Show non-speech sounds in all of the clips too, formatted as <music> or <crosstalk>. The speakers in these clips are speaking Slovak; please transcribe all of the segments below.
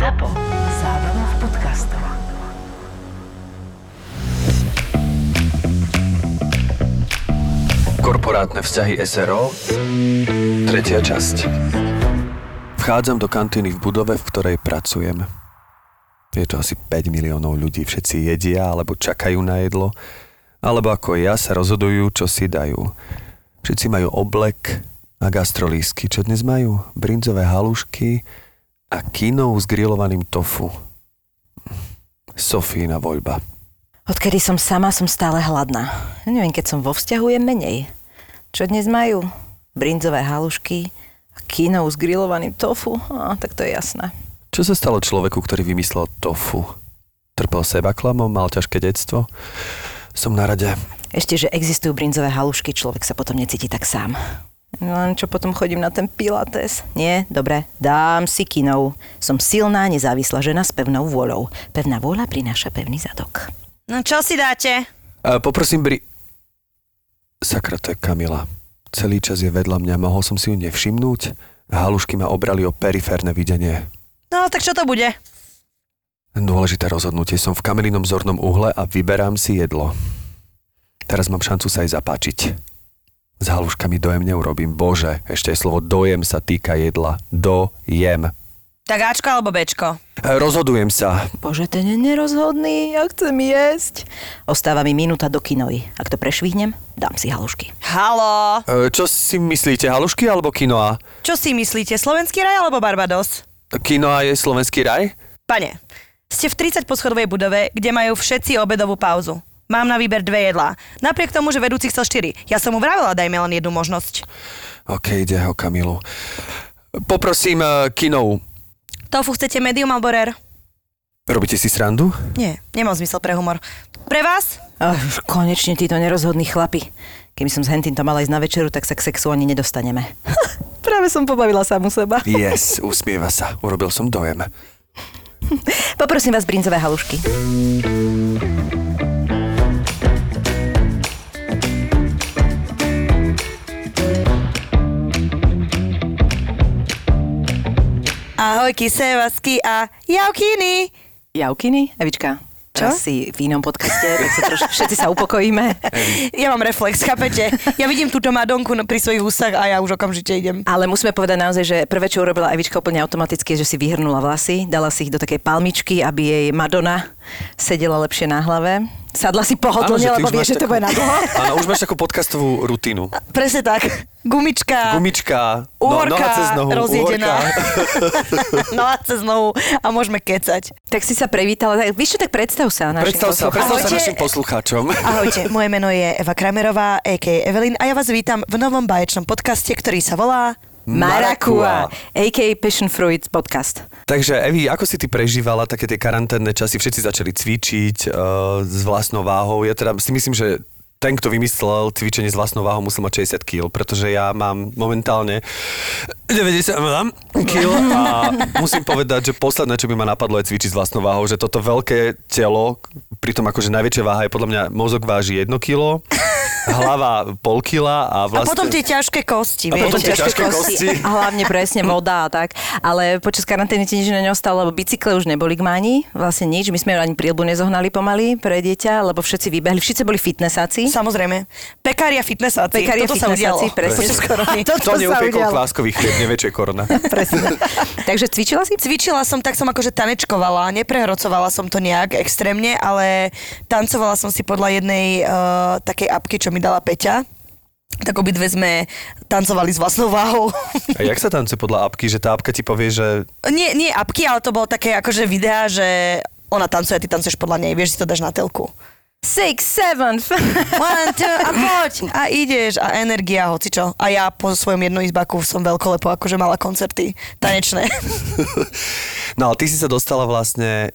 ZAPO. Zábrná v podcastov. Korporátne vzťahy SRO 3. časť Vchádzam do kantíny v budove, v ktorej pracujem. Je to asi 5 miliónov ľudí, všetci jedia alebo čakajú na jedlo, alebo ako ja sa rozhodujú, čo si dajú. Všetci majú oblek a gastrolísky. Čo dnes majú? Brinzové halušky a kino s grillovaným tofu. Sofína voľba. Odkedy som sama, som stále hladná. Ja neviem, keď som vo vzťahu, je menej. Čo dnes majú? Brinzové halušky a kino s grillovaným tofu? A, tak to je jasné. Čo sa stalo človeku, ktorý vymyslel tofu? Trpel seba klamom, mal ťažké detstvo? Som na rade. Ešte, že existujú brinzové halušky, človek sa potom necíti tak sám. No len čo potom chodím na ten pilates? Nie, dobre, dám si kinou. Som silná, nezávislá žena s pevnou vôľou. Pevná vôľa prináša pevný zadok. No čo si dáte? A poprosím Bri... Sakra, to je Kamila. Celý čas je vedľa mňa, mohol som si ju nevšimnúť? Halušky ma obrali o periférne videnie. No, tak čo to bude? Dôležité rozhodnutie. Som v kamelinom zornom uhle a vyberám si jedlo. Teraz mám šancu sa aj zapáčiť. S haluškami dojem neurobím. Bože, ešte aj slovo dojem sa týka jedla. Dojem. Tak Ačko alebo Bčko? E, Rozhodujem sa. Bože, ten je nerozhodný, ja chcem jesť. Ostáva mi minúta do kinoji. Ak to prešvihnem, dám si halušky. Halo? E, Čo si myslíte, halušky alebo kinoa? Čo si myslíte, slovenský raj alebo Barbados? Kinoa je slovenský raj? Pane, ste v 30 poschodovej budove, kde majú všetci obedovú pauzu. Mám na výber dve jedlá. Napriek tomu, že vedúci chcel 4. Ja som mu vravela, dajme len jednu možnosť. OK, ide o Kamilu. Poprosím uh, kinou. Tofu chcete medium alebo rare? Robíte si srandu? Nie, nemám zmysel pre humor. Pre vás? Ach, už konečne títo nerozhodní chlapi. Keby som s Hentin to mala ísť na večeru, tak sa k sexu ani nedostaneme. <laughs> Práve som pobavila samu seba. <laughs> Yes, usmieva sa. Urobil som dojem. Poprosím vás brinzové halušky. Ahojky, sevasky a jaukiny. Jaukiny? Evička, Čo? Čo? si v inom podcaste, tak sa trošku, všetci sa upokojíme. Ja mám reflex, chápete? Ja vidím túto Madonku pri svojich úsach a ja už okamžite idem. Ale musíme povedať naozaj, že prvé, čo urobila Evička úplne automaticky, je, že si vyhrnula vlasy, dala si ich do takej palmičky, aby jej Madonna sedela lepšie na hlave. Sadla si pohodlne, lebo už vie, máš že to bude na dlho. <laughs> Áno, už máš takú podcastovú rutinu. Presne tak. Gumička. Gumička, no, Uhorka noha cez nohu, rozjedená. uhorka. <laughs> no a cez nohu a môžeme kecať. Tak si sa prevítala. Tak, víš čo, tak predstav sa našim Predstav sa, predstav sa našim poslucháčom. Ahojte, moje meno je Eva Kramerová, a.k.a. Evelyn a ja vás vítam v novom baječnom podcaste, ktorý sa volá... Marakua, a.k.a. Passion Fruit podcast. Takže Evi, ako si ty prežívala také tie karanténne časy? Všetci začali cvičiť uh, s vlastnou váhou. Ja teda si myslím, že ten, kto vymyslel cvičenie s vlastnou váhou, musel mať 60 kg, pretože ja mám momentálne 90 kg a musím povedať, že posledné, čo by ma napadlo, je cvičiť s vlastnou váhou, že toto veľké telo, pritom akože najväčšia váha je podľa mňa, mozog váži 1 kg, hlava pol kila a A vlastne... potom tie ťažké kosti, A potom viete? tie ťažké kosti. A hlavne presne moda a tak. Ale počas karantény ti nič neostalo, lebo bicykle už neboli k máni. Vlastne nič. My sme ani prílbu nezohnali pomaly pre dieťa, lebo všetci vybehli. Všetci boli fitnessáci. Samozrejme. Pekária fitnessáci. Pekária Toto sa udialo. fitnessáci, presne. Počas korony. <laughs> Toto To sa neupiekol udialo. kváskový chlieb, nevie, čo je korona. <laughs> Presne. <laughs> Takže cvičila si? Cvičila som, tak som akože tanečkovala, neprehrocovala som to nejak extrémne, ale tancovala som si podľa jednej uh, takej apky, čo mi dala Peťa. Tak obidve sme tancovali s vlastnou váhou. A jak sa tancuje podľa apky, že tá apka ti povie, že nie, nie apky, ale to bolo také akože videá, že ona tancuje a ty tancuješ podľa nej, vieš, si to dáš na telku. Six, seven. <laughs> One, two, a poď! A ideš a energia, hocičo. A ja po svojom jednoizbaku som veľkolepo akože mala koncerty tanečné. <laughs> No ale ty si sa dostala vlastne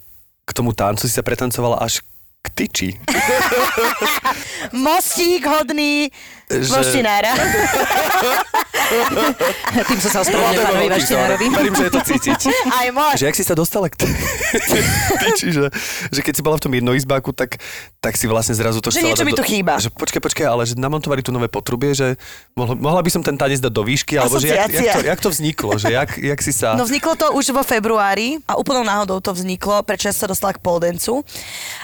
k tomu tancu, si sa pretancovala až k tyči. <laughs> Mostík hodný že... Voštinára. <laughs> Tým som sa ospravedlňujem pánovi Vlky, Vaštinárovi. Verím, že je to cítiť. <laughs> Aj môj. Že jak si sa dostala k t- <laughs> tyči, že, že keď si bola v tom jednoizbáku, tak, tak si vlastne zrazu to Že chcela niečo dať mi tu chýba. Že počkaj, počkaj, ale že namontovali tu nové potrubie, že mohla, mohla by som ten tanec dať do výšky, alebo že jak, jak, to, jak to vzniklo, že jak, jak si sa... No vzniklo to už vo februári a úplnou náhodou to vzniklo, prečo ja sa dostala k pole dancu.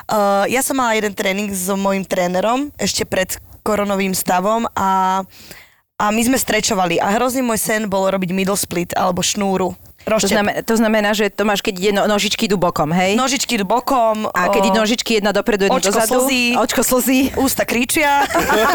Uh, ja som mala jeden tréning s mojim trénerom ešte pred koronovým stavom a, a my sme strečovali a hrozný môj sen bol robiť middle split alebo šnúru. To Roštep. znamená, to znamená, že to máš, keď ide no, nožičky idú bokom, hej? Nožičky idú bokom. a keď o, idú nožičky jedna dopredu, jedna očko dozadu. slzí. Očko slzí. Ústa kričia.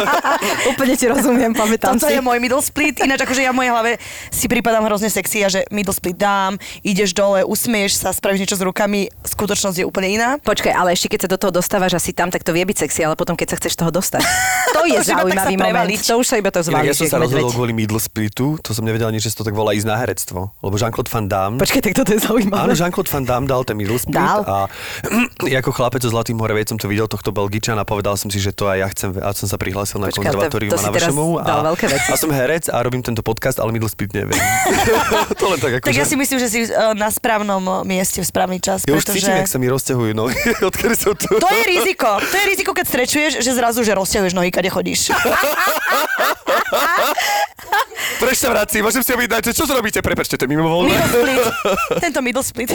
<laughs> Úplne ti rozumiem, pamätám Toto si. je môj middle split. Ináč akože ja v mojej hlave si pripadám hrozne sexy a že middle split dám, ideš dole, usmieš sa, spravíš niečo s rukami, skutočnosť je úplne iná. Počkaj, ale ešte keď sa do toho dostávaš asi tam, tak to vie byť sexy, ale potom keď sa chceš toho dostať. <laughs> To je To zaujímavý moment. prevaliť. To už sa iba to zvalí. ja som sa rozhodol kvôli middle splitu, to som nevedel ani, že to tak volá ísť na herectvo. Lebo Jean-Claude Van Damme... Počkaj, tak toto je Áno, zaujímavé. Jean-Claude Van Damme dal ten middle split Dal. a <clears throat> ako chlapec so Zlatým horevej som to videl, tohto Belgičana a povedal som si, že to aj ja chcem a som sa prihlásil na Počkaj, konzervatórium to na dal a, a som herec a robím tento podcast, ale middle split neviem. <laughs> to len tak ako, Tak ja že- si myslím, že si uh, na správnom mieste v správny čas, ja už pretože... cítim, jak sa mi rozťahujú nohy, <laughs> odkedy som tu. To je riziko. To je riziko, keď strečuješ, že zrazu, že rozťahuješ nohy, kade chodíš. <laughs> Sa vrací? Môžem si objednať, čo to robíte? Prepačte, to je mimo voľné. Middle split. <laughs> Tento middle split.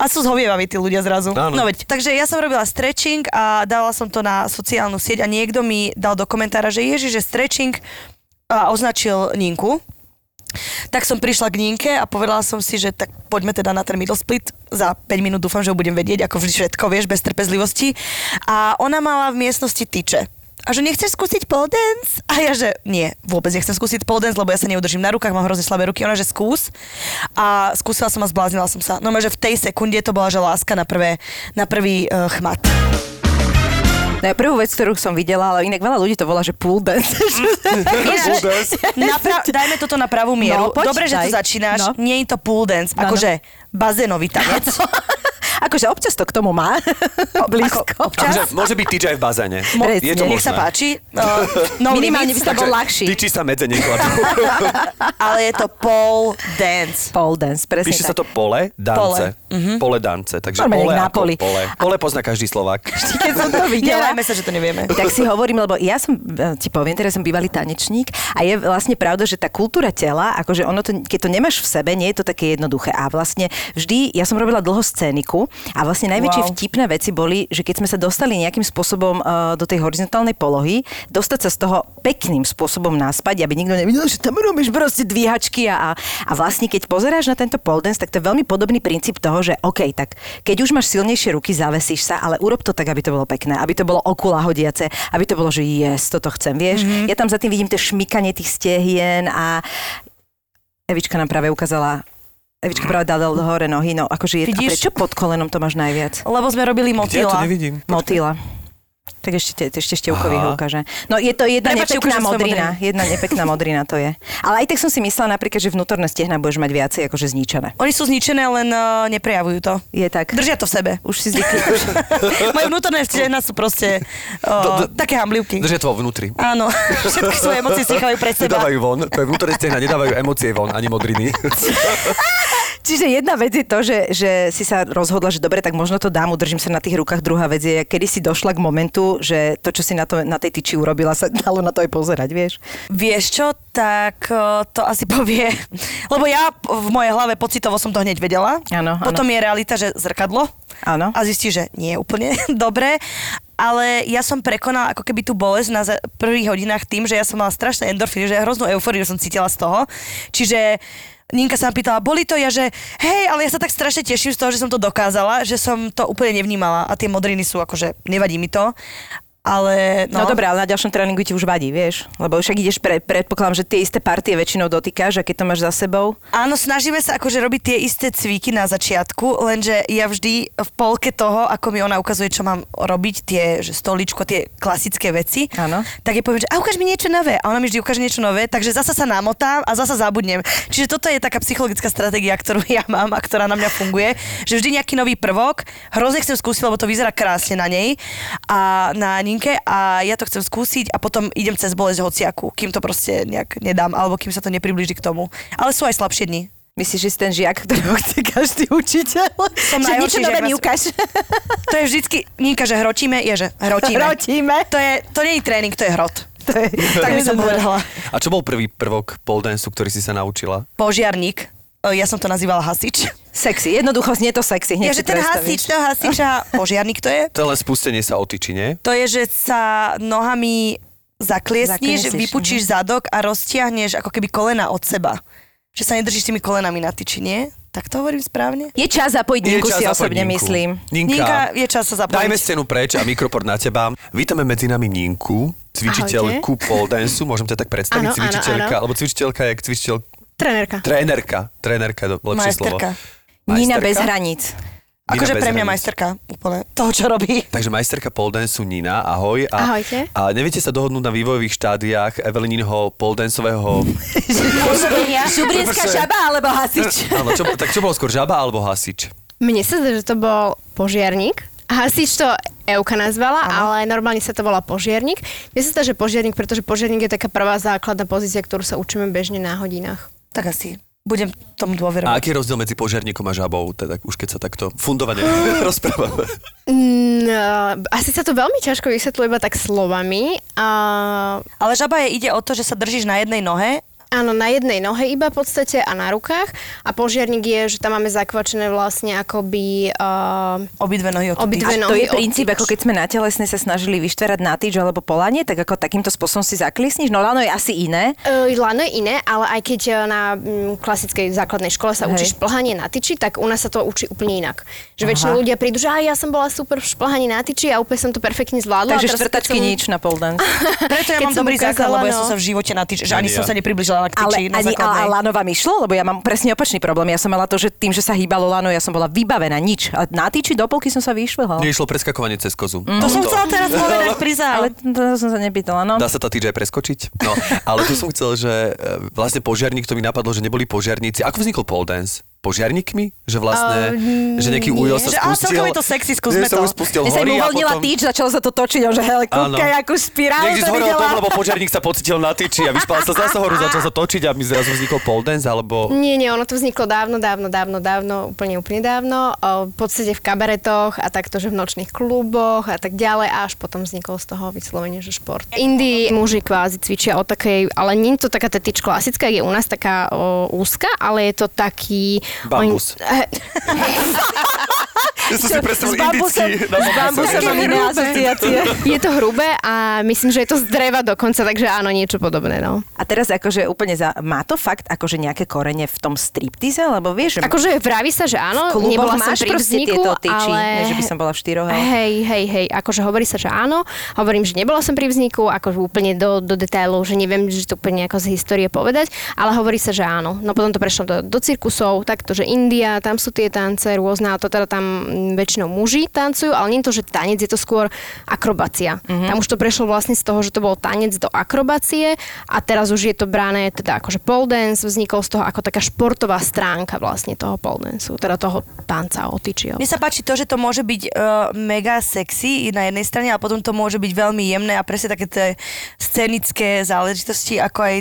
A sú zhovievaví tí ľudia zrazu. Áno. No veď, takže ja som robila stretching a dala som to na sociálnu sieť a niekto mi dal do komentára, že ježi, že stretching a označil Ninku. Tak som prišla k Ninke a povedala som si, že tak poďme teda na ten middle split. Za 5 minút dúfam, že ho budem vedieť, ako vždy všetko, vieš, bez trpezlivosti. A ona mala v miestnosti tyče. A že nechceš skúsiť pole dance? A ja, že nie, vôbec nechcem skúsiť pole dance, lebo ja sa neudržím na rukách, mám hrozne slabé ruky. Ona, že skús. A skúsila som a zbláznila som sa. No, že v tej sekunde to bola, že láska na, prvé, na prvý uh, chmat. No ja prvú vec, ktorú som videla, ale inak veľa ľudí to volá, že pool dance. <laughs> Ináč, napra- <laughs> dajme toto na pravú mieru. No, poď, Dobre, že to začínaš. No. Nie je to pool dance, No, no. akože bazénový tanec. <laughs> akože občas to k tomu má. <laughs> Blízko. Ako občas? Akože môže byť aj v bazéne. Presne. Je to Nech sa možné. páči. Uh, <laughs> no Minimálne by sa bol ľahší. Tyči sa medze nekladú. <laughs> ale je to pole dance. Pole dance, presne Píše sa tak. to pole, dance. Pole. Pole dance. Takže Normálne pole na ako poli. pole. Pole pozná každý Slovák. Keď som to videla, Nehrajme sa, že to nevieme. tak si hovorím, lebo ja som, e, ti poviem, teraz som bývalý tanečník a je vlastne pravda, že tá kultúra tela, akože ono to, keď to nemáš v sebe, nie je to také jednoduché. A vlastne vždy, ja som robila dlho scéniku a vlastne najväčšie Wow. vtipné veci boli, že keď sme sa dostali nejakým spôsobom uh, do tej horizontálnej polohy, dostať sa z toho pekným spôsobom naspať, aby nikto nevidel, že tam robíš proste dvíhačky a, a, vlastne keď pozeráš na tento pole dance, tak to je veľmi podobný princíp toho, že OK, tak keď už máš silnejšie ruky, zavesíš sa, ale urob to tak, aby to bolo pekné, aby to bolo okula hodiace, aby to bolo, že yes, toto chcem, vieš. Mm-hmm. Ja tam za tým vidím to šmykanie tých stehien a Evička nám práve ukázala Evička práve dala hore nohy, no akože je, a Vidíš? prečo pod kolenom to máš najviac? Lebo sme robili Kde ja to motýla. nevidím? Motýla. Tak ešte, ešte števkový Aha. ukáže. No je to jedna Prepáčte, nepekná svoje modrina. Jedna nepekná modrina to je. Ale aj tak som si myslela napríklad, že vnútorné stehna budeš mať viacej akože zničené. Oni sú zničené, len uh, neprejavujú to. Je tak. Držia to v sebe. Už si zvykli. <laughs> Moje vnútorné stehna sú proste uh, také hamblivky. Držia to vo vnútri. Áno, <laughs> všetky svoje emócie si nechajú pre seba. Nedávajú von, to je vnútorné stehna, nedávajú emócie von, ani modriny. <laughs> Čiže jedna vec je to, že, že si sa rozhodla, že dobre, tak možno to dám, udržím sa na tých rukách. Druhá vec je, kedy si došla k momentu, že to, čo si na, to, na tej tyči urobila, sa <laughs> dalo na to aj pozerať, vieš? Vieš čo, tak uh, to asi povie. <laughs> Lebo ja v mojej hlave pocitovo som to hneď vedela. Áno. Potom je realita, že zrkadlo. Áno. A zistí, že nie je úplne <laughs> dobre. Ale ja som prekonala ako keby tú bolesť na prvých hodinách tým, že ja som mala strašné endorfíny, že hroznú eufóriu som cítila z toho. Čiže Ninka sa ma pýtala, boli to ja, že hej, ale ja sa tak strašne teším z toho, že som to dokázala, že som to úplne nevnímala a tie modriny sú akože, nevadí mi to. Ale No, no, dobré, ale na ďalšom tréningu ti už vadí, vieš? Lebo však ideš, pre, predpokladám, že tie isté partie väčšinou dotýkaš a keď to máš za sebou. Áno, snažíme sa akože robiť tie isté cviky na začiatku, lenže ja vždy v polke toho, ako mi ona ukazuje, čo mám robiť, tie že stoličko, tie klasické veci, Áno. tak jej poviem, že a ukáž mi niečo nové. A ona mi vždy ukáže niečo nové, takže zasa sa namotám a zasa zabudnem. Čiže toto je taká psychologická stratégia, ktorú <laughs> ja mám a ktorá na mňa funguje, že vždy nejaký nový prvok, hrozne chcem skúsiť, lebo to vyzerá krásne na nej a na hodinke a ja to chcem skúsiť a potom idem cez bolesť hociaku, kým to proste nejak nedám, alebo kým sa to nepriblíži k tomu. Ale sú aj slabšie dni. Myslíš, že si ten žiak, ktorého chce každý učiteľ? Som že niečo nové mi ukáž. To je vždycky, Ninka, že hrotíme, je, že hrotíme. Hrotíme. To, je, to nie je tréning, to je hrot. To je, Tak by som <laughs> povedala. A čo bol prvý prvok pole dance, ktorý si sa naučila? Požiarník. E, Ja som to nazývala hasič. Sexy, jednoducho znie to sexy. Hneď Ja, že ten hasič, to hasič a <laughs> požiarník to je? Len spustenie sa o tyči, nie? To je, že sa nohami zakliesníš, vypučíš zadok a roztiahneš ako keby kolena od seba. Že sa nedržíš tými kolenami na tyči, nie? Tak to hovorím správne? Je čas zapojiť Je Ninku čas si osobne Ninku. myslím. Ninka, Ninka, je čas sa zapojiť. dajme scénu preč a mikrofon na teba. Vítame medzi nami Ninku, cvičiteľku pole dance môžem ťa tak predstaviť, áno, cvičiteľka, áno. alebo cvičiteľka je cvičiteľ... Trenérka. Trénerka, trénerka je lepšie Majsterka. slovo. Nina Majsterka? bez hraníc. Akože pre mňa majsterka úplne toho, čo robí. Takže majsterka pole dance Nina, ahoj. A, Ahojte. A neviete sa dohodnúť na vývojových štádiách Evelininho pole danceového... Šubrinská <laughs> žaba alebo hasič? <laughs> Áno, čo, tak čo bolo skôr, žaba alebo hasič? Mne sa zdá, že to bol požiarník. Hasič to Euka nazvala, ale normálne sa to volá požiarník. Mne sa zdá, že požiarník, pretože požiarník je taká prvá základná pozícia, ktorú sa učíme bežne na hodinách. Tak asi budem tomu A dôverovať. aký je rozdiel medzi požiarníkom a žabou, teda už keď sa takto fundovane <laughs> rozprávame? Mm, asi sa to veľmi ťažko vysvetľuje iba tak slovami. A, Ale žaba je, ide o to, že sa držíš na jednej nohe áno, na jednej nohe iba v podstate a na rukách. A požiarník je, že tam máme zakvačené vlastne akoby... Uh, obidve nohy od Obidve To nohy je princíp, ako keď sme na telesne sa snažili vyštverať na tyč alebo polanie, tak ako takýmto spôsobom si zaklisníš. No lano je asi iné. Uh, lano je iné, ale aj keď uh, na mm, klasickej základnej škole sa Hej. učíš plhanie na tyči, tak u nás sa to učí úplne inak. Že Aha. väčšinou ľudia prídu, že aj ja som bola super v šplhaní na tyči a úplne som to perfektne zvládla. Takže štvrtačky som- nič na pole dance. <laughs> Preto ja Keď mám som dobrý základ, lebo ja som no. sa v živote na tyči, že ani som sa nepribližila k Ale, na ani, ale, základnej. ale Lano vám išlo? Lebo ja mám presne opačný problém. Ja som mala to, že tým, že sa hýbalo Lano, ja som bola vybavená nič. A na tyči do polky som sa vyšvihla. Nešlo preskakovanie cez kozu. To som chcela teraz povedať, prizál. Ale to som sa nepýtala, no. Dá sa tá tyč aj preskočiť? No, ale tu som chcel, že e, vlastne požiarník, to mi napadlo, že neboli požiarníci. Ako vznikol pole dance? Požiarníkmi? Že vlastne, Uh, že nejaký újo sa spustil. celkom je to sexy, skúsme sa to. už spustil Ja sa im uvoľnila potom... tyč, začalo sa to točiť, že hele, Áno. kúkaj, akú spirálu Niekde zhorel videla. dom, lebo požiarník sa pocitil na tyči a vyšpal sa zase horu, začal sa točiť a mi zrazu vznikol pole dance, alebo... Nie, nie, ono to vzniklo dávno, dávno, dávno, dávno, úplne, úplne dávno. V podstate v kabaretoch a takto, že v nočných kluboch a tak ďalej a až potom vznikol z toho vyslovene, že šport. Indii muži kvázi cvičia o takej, ale nie je to taká tá tyč klasická, je u nás taká o, úzka, ale je to taký... Bambus. Oni, <laughs> Ja som si predstavil indický na s bambusom mám iné asociácie. je to hrubé a myslím, že je to z dreva dokonca, takže áno, niečo podobné, no. A teraz akože úplne za... Má to fakt akože nejaké korene v tom striptize? Lebo vieš, že Akože vraví sa, že áno, v nebola som pri vzniku, tieto tyči, ale... že by som bola v štyroch. Hej, hej, hej, akože hovorí sa, že áno, hovorím, že nebola som pri vzniku, akože úplne do, do detailov, že neviem, že to úplne ako z histórie povedať, ale hovorí sa, že áno. No potom to prešlo do, do cirkusov, takto, že India, tam sú tie tance rôzne, a to teda tam väčšinou muži tancujú, ale nie je to, že tanec, je to skôr akrobácia. Mm-hmm. Tam už to prešlo vlastne z toho, že to bol tanec do akrobácie a teraz už je to brané teda akože pole dance, vznikol z toho ako taká športová stránka vlastne toho pole danceu, teda toho tanca o tyči. Mne sa páči to, že to môže byť uh, mega sexy na jednej strane, ale potom to môže byť veľmi jemné a presne také tie scenické záležitosti, ako aj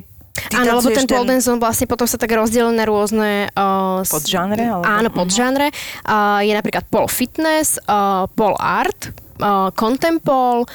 Áno, lebo ten pole dance on vlastne potom sa tak rozdelil na rôzne... Uh, Podžánre, alebo- Áno, podžánre. Uh, je napríklad pole fitness, uh, pole art, uh, contempol,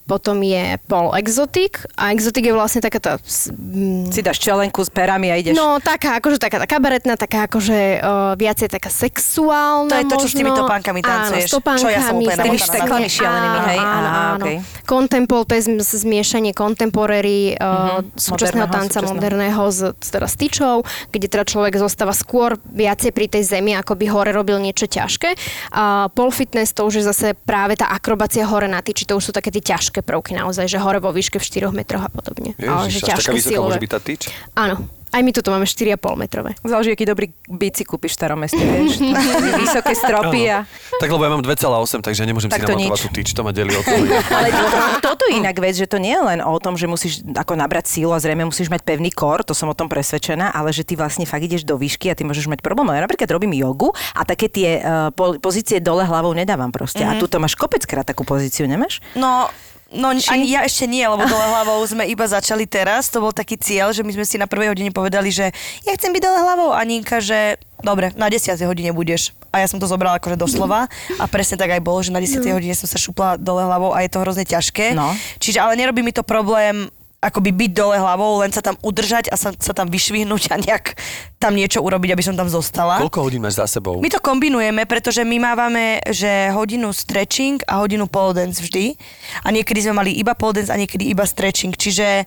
potom je pole exotic a exotic je vlastne taká tá... mm, Si dáš čelenku s perami a ideš... No, taká, akože taká tá kabaretná, taká akože uh, viacej taká sexuálna To je to, čo s tými možno. topánkami tancuješ. Áno, s topánkami. Čo ja som úplne s tými šteklami šialenými, hej? Áno, áno. okej. Contempol, to je zm- zmiešanie contemporary uh, Mhm, súčasného moderného, tanca súčasného. moderného s, teda s tyčou, kde teda človek zostáva skôr viacej pri tej zemi, ako by hore robil niečo ťažké. Uh, pole fitness to už je zase práve tá akrobácia hore na tyči, to už sú také tie ťažké prvky naozaj, že hore vo výške v 4 metroch a podobne. Ale že Ježiš, až taká ťažké vysoká silové. môže byť tá tyč? Áno, Aj my tuto máme 4,5 metrové. Záleží, aký dobrý bici kúpiš v starom meste, vieš. <laughs> Vysoké stropy a... Tak lebo ja mám 2,8, takže nemôžem Tak si to namontovať tú tyč, to ma delí od toho. <laughs> Ale to, toto je <laughs> inak vec, že to nie je len o tom, že musíš ako nabrať sílu a zrejme musíš mať pevný kor, to som o tom presvedčená, ale že ty vlastne fakt ideš do výšky a ty môžeš mať problém. Ja napríklad robím jogu a také tie uh, po, pozície dole hlavou nedávam proste. Mm-hmm. A tu to máš kopeckrát takú pozíciu, nemáš? No, No Či? ani ja ešte nie, lebo dole <laughs> hlavou sme iba začali teraz. To bol taký cieľ, že my sme si na prvej hodine povedali, že ja chcem byť dole hlavou. A Ninka, že dobre, na 10. hodine budeš. A ja som to zobrala akože doslova. A presne tak aj bolo, že na 10. hodine som sa šupla dole hlavou a je to hrozne ťažké. No. Čiže ale nerobí mi to problém akoby byť dole hlavou, len sa tam udržať a sa, sa tam vyšvihnúť a nejak tam niečo urobiť, aby som tam zostala. Koľko hodín máš za sebou? My to kombinujeme, pretože my mávame, že hodinu stretching a hodinu pole dance vždy. A niekedy sme mali iba pole dance a niekedy iba stretching. Čiže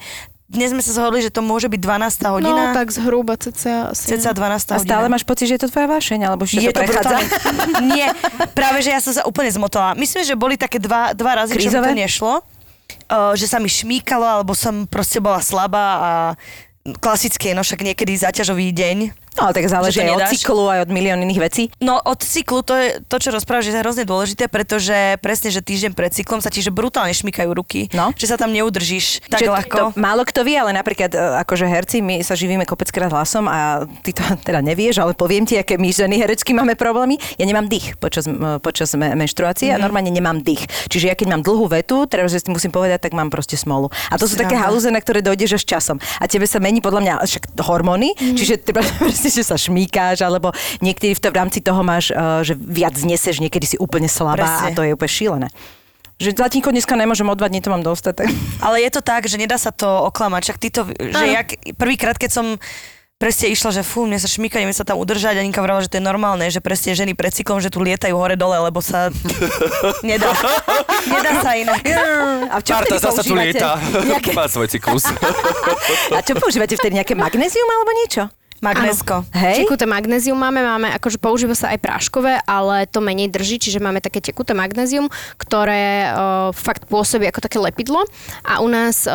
dnes sme sa zhodli, že to môže byť 12. hodina. No, tak zhruba cca asi. Ceca 12. A hodina. stále máš pocit, že je to tvoja vášeň, alebo že je to to prechádza? <laughs> Nie, práve že ja som sa úplne zmotala. Myslím, že boli také dva, dva razy, čo mi Krízové? to nešlo. Že sa mi šmíkalo, alebo som proste bola slabá a klasické, no však niekedy záťažový deň. No, ale tak záleží aj od cyklu, aj od milión iných vecí. No od cyklu, to je to, čo rozprávaš, že je hrozne dôležité, pretože presne, že týždeň pred cyklom sa ti že brutálne šmykajú ruky. No. Že sa tam neudržíš tak Že ľahko. To, málo kto vie, ale napríklad e, akože herci, my sa živíme kopeckrát hlasom a ty to teda nevieš, ale poviem ti, aké my ženy herecky máme problémy. Ja nemám dých počas, počas me, menštruácie mm-hmm. a normálne nemám dých. Čiže ja keď mám dlhú vetu, treba, že si musím povedať, tak mám proste smolu. A to sú také Sranda. halúze, na ktoré dojdeš až časom. A tebe sa mení podľa mňa však hormóny, mm-hmm. čiže treba proste, že sa šmíkáš, alebo niekedy v, to, v rámci toho máš, uh, že viac zneseš, niekedy si úplne slabá Presne. a to je úplne šílené. Že zlatinko dneska nemôžem o dva dní, to mám dostatek. Ale je to tak, že nedá sa to oklamať. Však ty to, že jak, prvýkrát, keď som presne išla, že fú, mne sa šmíka, neviem sa tam udržať a Ninka vravala, že to je normálne, že presne ženy pred cyklom, že tu lietajú hore-dole, lebo sa <laughs> nedá. nedá sa inak. A čo Marta vtedy zasa tu lieta. Nejaké, Má svoj cyklus. <laughs> a čo používate vtedy? Nejaké magnézium alebo niečo? Magnesko. Hej? Tekuté magnézium máme, máme, akože používa sa aj práškové, ale to menej drží, čiže máme také tekuté magnézium, ktoré uh, fakt pôsobí ako také lepidlo. A u nás uh,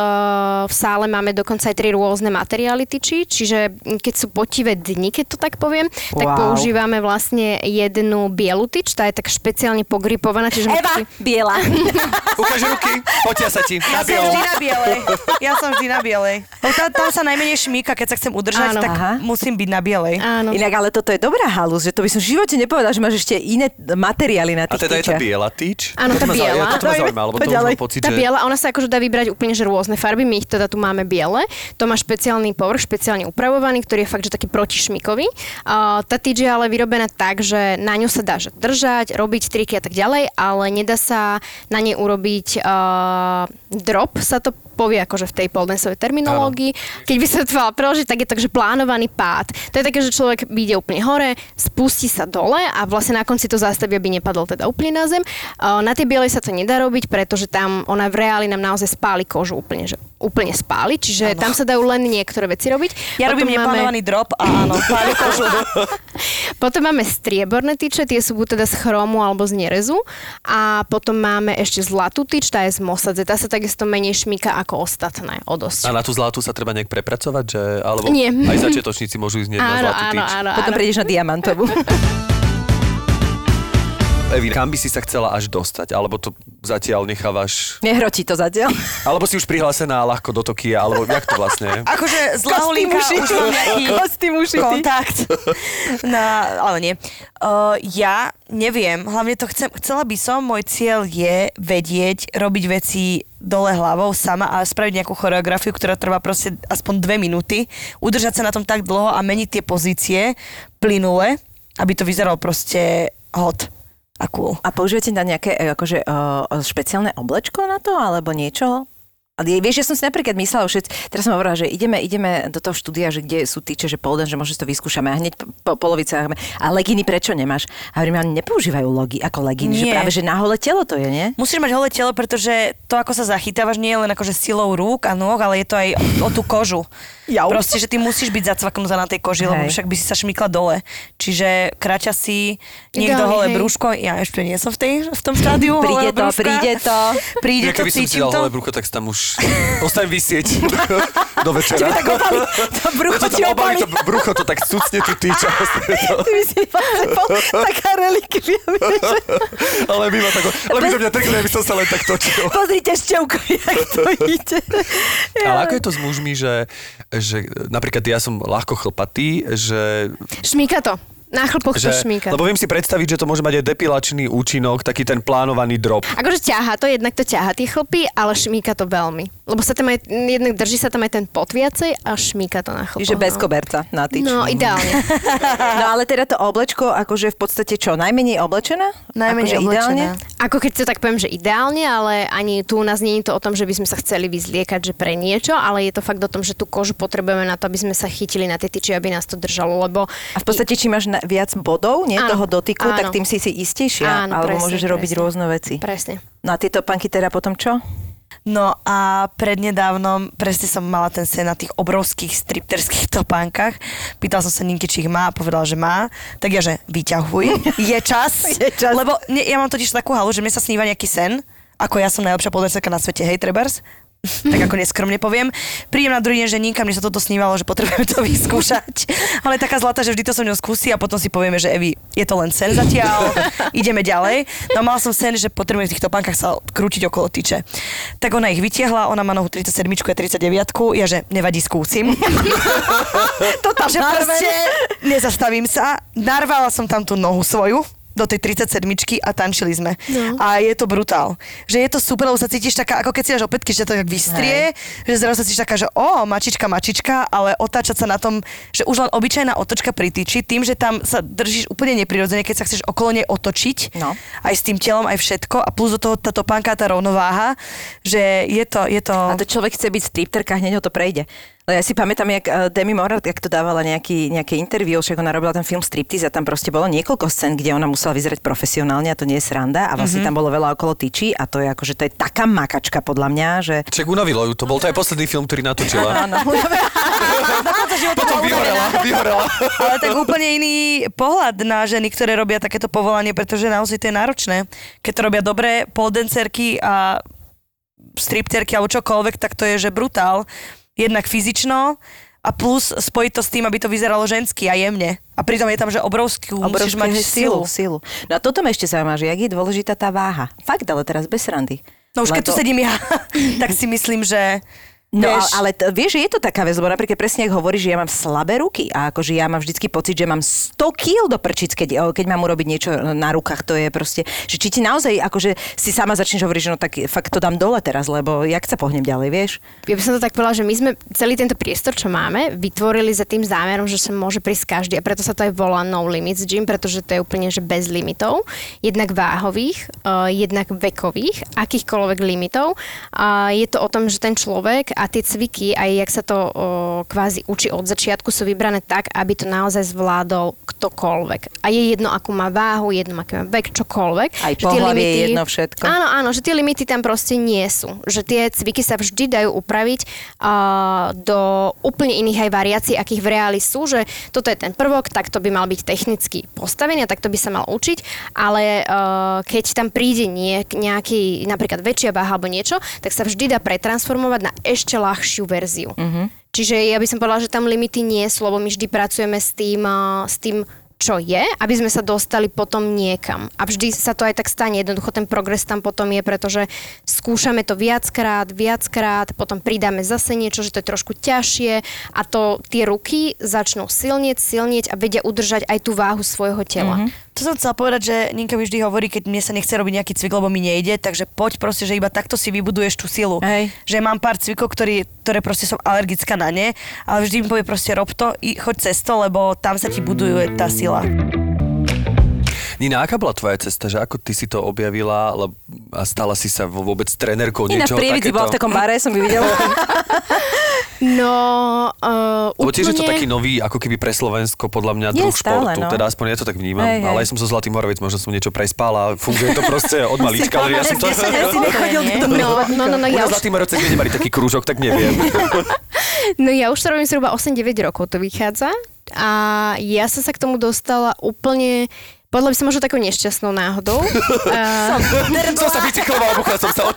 v sále máme dokonca aj tri rôzne materiály tyčí, čiže keď sú potivé dni, keď to tak poviem, tak Wow. používame vlastne jednu bielu tyč, tá je tak špeciálne pogripovaná, čiže Eva, taký- biela. <laughs> Ukáž ruky, potia sa ti. Ja Na som vždy na bielej. Ja som vždy na bielej. <laughs> Tam, tam sa najmenej šmíka, keď sa chcem udržať, Áno. tak Aha. Musím byť na bielej. Áno. Inak, ale toto je dobrá halus, že to by som v živote nepovedal, že máš ešte iné materiály na A tých teda je tá biela tyč? Áno, To tá biela. To ma zaujíma, lebo to mám pocit, Tá že... biela, ona sa akože dá vybrať úplne že rôzne farby, my ich teda tu máme biele. To má špeciálny povrch, špeciálne upravovaný, ktorý je fakt, že taký protišmikový. Uh, tá tyč je ale vyrobená tak, že na ňu sa dá že držať, robiť triky a tak ďalej, ale nedá sa na nej urobiť uh, drop, sa to povie akože v tej poldensovej terminológii. Keď by sa to mala preložiť, tak je to, že plánovaný pád. To je také, že človek ide úplne hore, spustí sa dole a vlastne na konci to zastaví, aby nepadol teda úplne na zem. Uh, Na tej bielej sa to nedá robiť, pretože tam ona v reáli nám naozaj spáli kožu úplne, že úplne spáli, čiže Áno. tam sa dajú len niektoré veci robiť. Ja robím Potom neplánovaný drop a áno, <laughs> páli potom máme strieborné tyče, tie sú buď teda z chromu alebo z nerezu. A potom máme ešte zlatú tyč, tá je z mosadze. Tá sa takisto menej šmíka ako ostatné, o dosť. A na tú zlatú sa treba nejak prepracovať, že... Alebo Nie. aj začiatočníci môžu ísť na Áno, zlatú áno, tyč. áno, Potom áno. prídeš na diamantovú. <laughs> Evi, kam by si sa chcela až dostať? Alebo to zatiaľ nechávaš... Nehrotí to zatiaľ. <laughs> Alebo si už prihlásená ľahko do Tokia, alebo jak to vlastne je? <laughs> Akože z Laholinka už mám nejaký <laughs> kontakt. Na, ale nie. Uh, ja neviem, hlavne to chcem, chcela by som, môj cieľ je vedieť, robiť veci dole hlavou sama a spraviť nejakú choreografiu, ktorá trvá proste aspoň dve minúty, udržať sa na tom tak dlho a meniť tie pozície plynule, aby to vyzeralo proste hot a cool. A používate na nejaké e, akože, uh, špeciálne oblečko na to, alebo niečo? Ale vieš, ja som si napríklad myslela, že teraz som hovorila, že ideme, ideme do toho štúdia, že kde sú tyče, že polden, že možno to vyskúšame a hneď po, po polovice a leginy prečo nemáš? A hovorím, ale nepoužívajú logy ako leginy, že práve, že na holé telo to je, nie? Musíš mať holé telo, pretože to, ako sa zachytávaš, nie je len akože silou rúk a nôh, ale je to aj o, o tú kožu. Jau. Proste, že ty musíš byť zacvaknutá na tej koži, lebo však by si sa šmykla dole. Čiže kráťa si niekto Ideálne, holé hej. brúško, ja ešte nie som v, tej, v tom štádiu Príde to, brúška. príde to. Príde Ja to, keby som si cítim dal to. holé brucho, tak tam už ostanem vysieť <laughs> do večera. tak opali, <laughs> to brucho to ti opali. to brucho to tak cucne tu týča. <laughs> Ty by si taká relikvia. Ale by ma tak... Ale by to mňa trkne, aby som sa len tak točil. Pozrite šťovku, jak to ide. Ale ako je to s mužmi, že, že napríklad ja som ľahko chlpatý, že Šmíka to. Na chlpoch to že, šmíka. lebo viem si predstaviť, že to môže mať aj depilačný účinok, taký ten plánovaný drop. Akože ťaha to, jednak to ťaha tie chlpy, ale šmíka to veľmi. Lebo sa tam aj, jednak drží sa tam aj ten pot viacej a šmíka to na chlpoch. Čiže bez koberca na tyč. No, ideálne. <laughs> No ale teda to oblečko, akože v podstate čo, najmenej oblečená? Najmenej akože oblečená. Ako keď to tak poviem, že ideálne, ale ani tu u nás nie je to o tom, že by sme sa chceli vyzliekať, že pre niečo, ale je to fakt o tom, že tú kožu potrebujeme na to, aby sme sa chytili na tie tyči, aby nás to držalo, lebo A v podstate, či máš viac bodov, nie Áno, toho dotyku, tak áno. tým si si istejšia. Áno, alebo presne, môžeš robiť presne. rôzne veci. presne. No a tieto panky teda potom čo? No a prednedávnom presne som mala ten sen na tých obrovských stripterských <laughs> topánkach. Pýtal som sa Ninky, či ich má a povedala, že má. Tak ja, že vyťahuj, <laughs> je čas. Je čas. Lebo ne, ja mám totiž takú halu, že mne sa sníva nejaký sen, ako ja som najlepšia podľaďcerka na svete, hej, Trebers. Tak ako neskromne poviem. Prídem na druhý deň, že Ninka, mne sa toto snívalo, že potrebujeme to vyskúšať. Ale taká zlatá, že vždy to so mňou skúsi a potom si povieme, že Evi, je to len sen zatiaľ, ideme ďalej. No a mala som sen, že potrebujem v týchto pánkach sa krútiť okolo tyče. Tak ona ich vytiahla, ona má nohu 37 a 39, ja že nevadí, skúsim. <laughs> to tam že proste nezastavím sa. Narvala som tam tú nohu svoju do tej 37 a tančili sme. No. A je to brutál. Že je to super, lebo sa cítiš taká, ako keď si dáš opätky, že to tak vystrie, že zrazu sa cítiš taká, že o, mačička, mačička, ale otáčať sa na tom, že už len obyčajná otočka pri tyči, tým, že tam sa držíš úplne neprirodzene, keď sa chceš okolo nej otočiť, No. aj s tým telom, aj všetko a plus do toho tá topánka, tá rovnováha, že je to, je to... A to človek chce byť stripterka, hneď ho to prejde. Ale ja si pamätám, jak eh, Demi Moore, jak to dávala nejaký, nejaké interview, však ona robila ten film Striptease a tam proste bolo niekoľko scén, kde ona musela vyzerať profesionálne a to nie je sranda a vlastne mm-hmm. tam bolo veľa okolo tyčí a to je akože to je taká makačka podľa mňa, že... Čak unavilo ju, to bol to aj posledný film, ktorý natočila. Áno, <laughs> Potom vyhorela, vyhorela. Ale tak úplne iný pohľad na ženy, ktoré robia takéto povolanie, pretože naozaj to je náročné. Keď to robia dobré poldencerky a stripterky alebo čokoľvek, tak to je, že brutál. Jednak fyzično a plus spojiť to s tým, aby to vyzeralo žensky a jemne. A pritom je tam, že obrovský, musíš mať silu. silu. No a toto ma ešte zaujíma, že jak je dôležitá tá váha. Fakt, ale teraz bez srandy. No už keď tu Lebo- sedím ja, <laughs> tak si myslím, že No vieš, ale, to, vieš, že je to taká vec, lebo napríklad presne, ako hovoríš, že ja mám slabé ruky a akože ja mám vždycky pocit, že mám 100 kg do prčic, keď, keď mám urobiť niečo na rukách, to je proste, že či ti naozaj, akože si sama začneš hovoriť, že no tak fakt to dám dole teraz, lebo jak sa pohnem ďalej, vieš? Ja by som to tak povedala, že my sme celý tento priestor, čo máme, vytvorili za tým zámerom, že sa môže prísť každý a preto sa to aj volá No Limits Gym, pretože to je úplne že bez limitov, jednak váhových, uh, jednak vekových, akýchkoľvek limitov. A je to o tom, že ten človek a tie cviky, aj jak sa to uh, kvázi učí od začiatku, sú vybrané tak, aby to naozaj zvládol ktokoľvek. A je jedno, akú má váhu, jedno, aký má vek, čokoľvek. Aj Že tie pohlavie je jedno všetko. Áno, áno, že tie limity tam proste nie sú. Že tie cviky sa vždy dajú upraviť uh, do úplne iných aj variácií, akých v reáli sú, že toto je ten prvok, tak to by mal byť technicky postavený a takto by sa mal učiť, ale uh, keď tam príde nie, nejaký, napríklad väčšia váha alebo niečo, tak sa vždy dá pretransformovať na ešte ľahšiu verziu. Uh-huh. Čiže ja by som povedala, že tam limity nie sú, lebo my vždy pracujeme s tým, uh, s tým čo je, aby sme sa dostali potom niekam. A vždy sa to aj tak stane. Jednoducho ten progres tam potom je, pretože skúšame to viackrát, viackrát, potom pridáme zase niečo, že to je trošku ťažšie a to tie ruky začnú silnieť, silnieť a vedia udržať aj tú váhu svojho tela. Mm-hmm. To som chcela povedať, že Ninka mi vždy hovorí, keď mne sa nechce robiť nejaký cvik, lebo mi nejde, takže poď proste, že iba takto si vybuduješ tú silu. Hej. Že mám pár cvikov, ktorý, ktoré proste som alergická na ne, ale vždy mi povie proste rob to, i choď cez to, lebo tam sa ti buduje tá sila. Nina, aká bola tvoja cesta, že ako ty si to objavila a stala si sa vôbec trénerkou Ináč niečoho prievidzi takéto? bola v takom bare, som ju videla. <laughs> No, uh, Lebo tiež je to úplne- taký nový, ako keby pre Slovensko, podľa mňa, Je druh stále, športu. no. Teda aspoň ja to tak vnímam. Hej, hej. Ale ja som zo Zlatý Moravec, možno som niečo prespal a funguje to proste od <laughs> malička. ale ja som to... No, no, no, no, ja už, Zlatý Moravec sme nemali taký krúžok, tak neviem. <laughs> no ja už to robím zhruba 8-9 rokov, to vychádza. A ja som sa k tomu dostala úplne podľa by som možno takou nešťastnou náhodou. <laughs> uh, Som sa bicykloval, buchla som sa o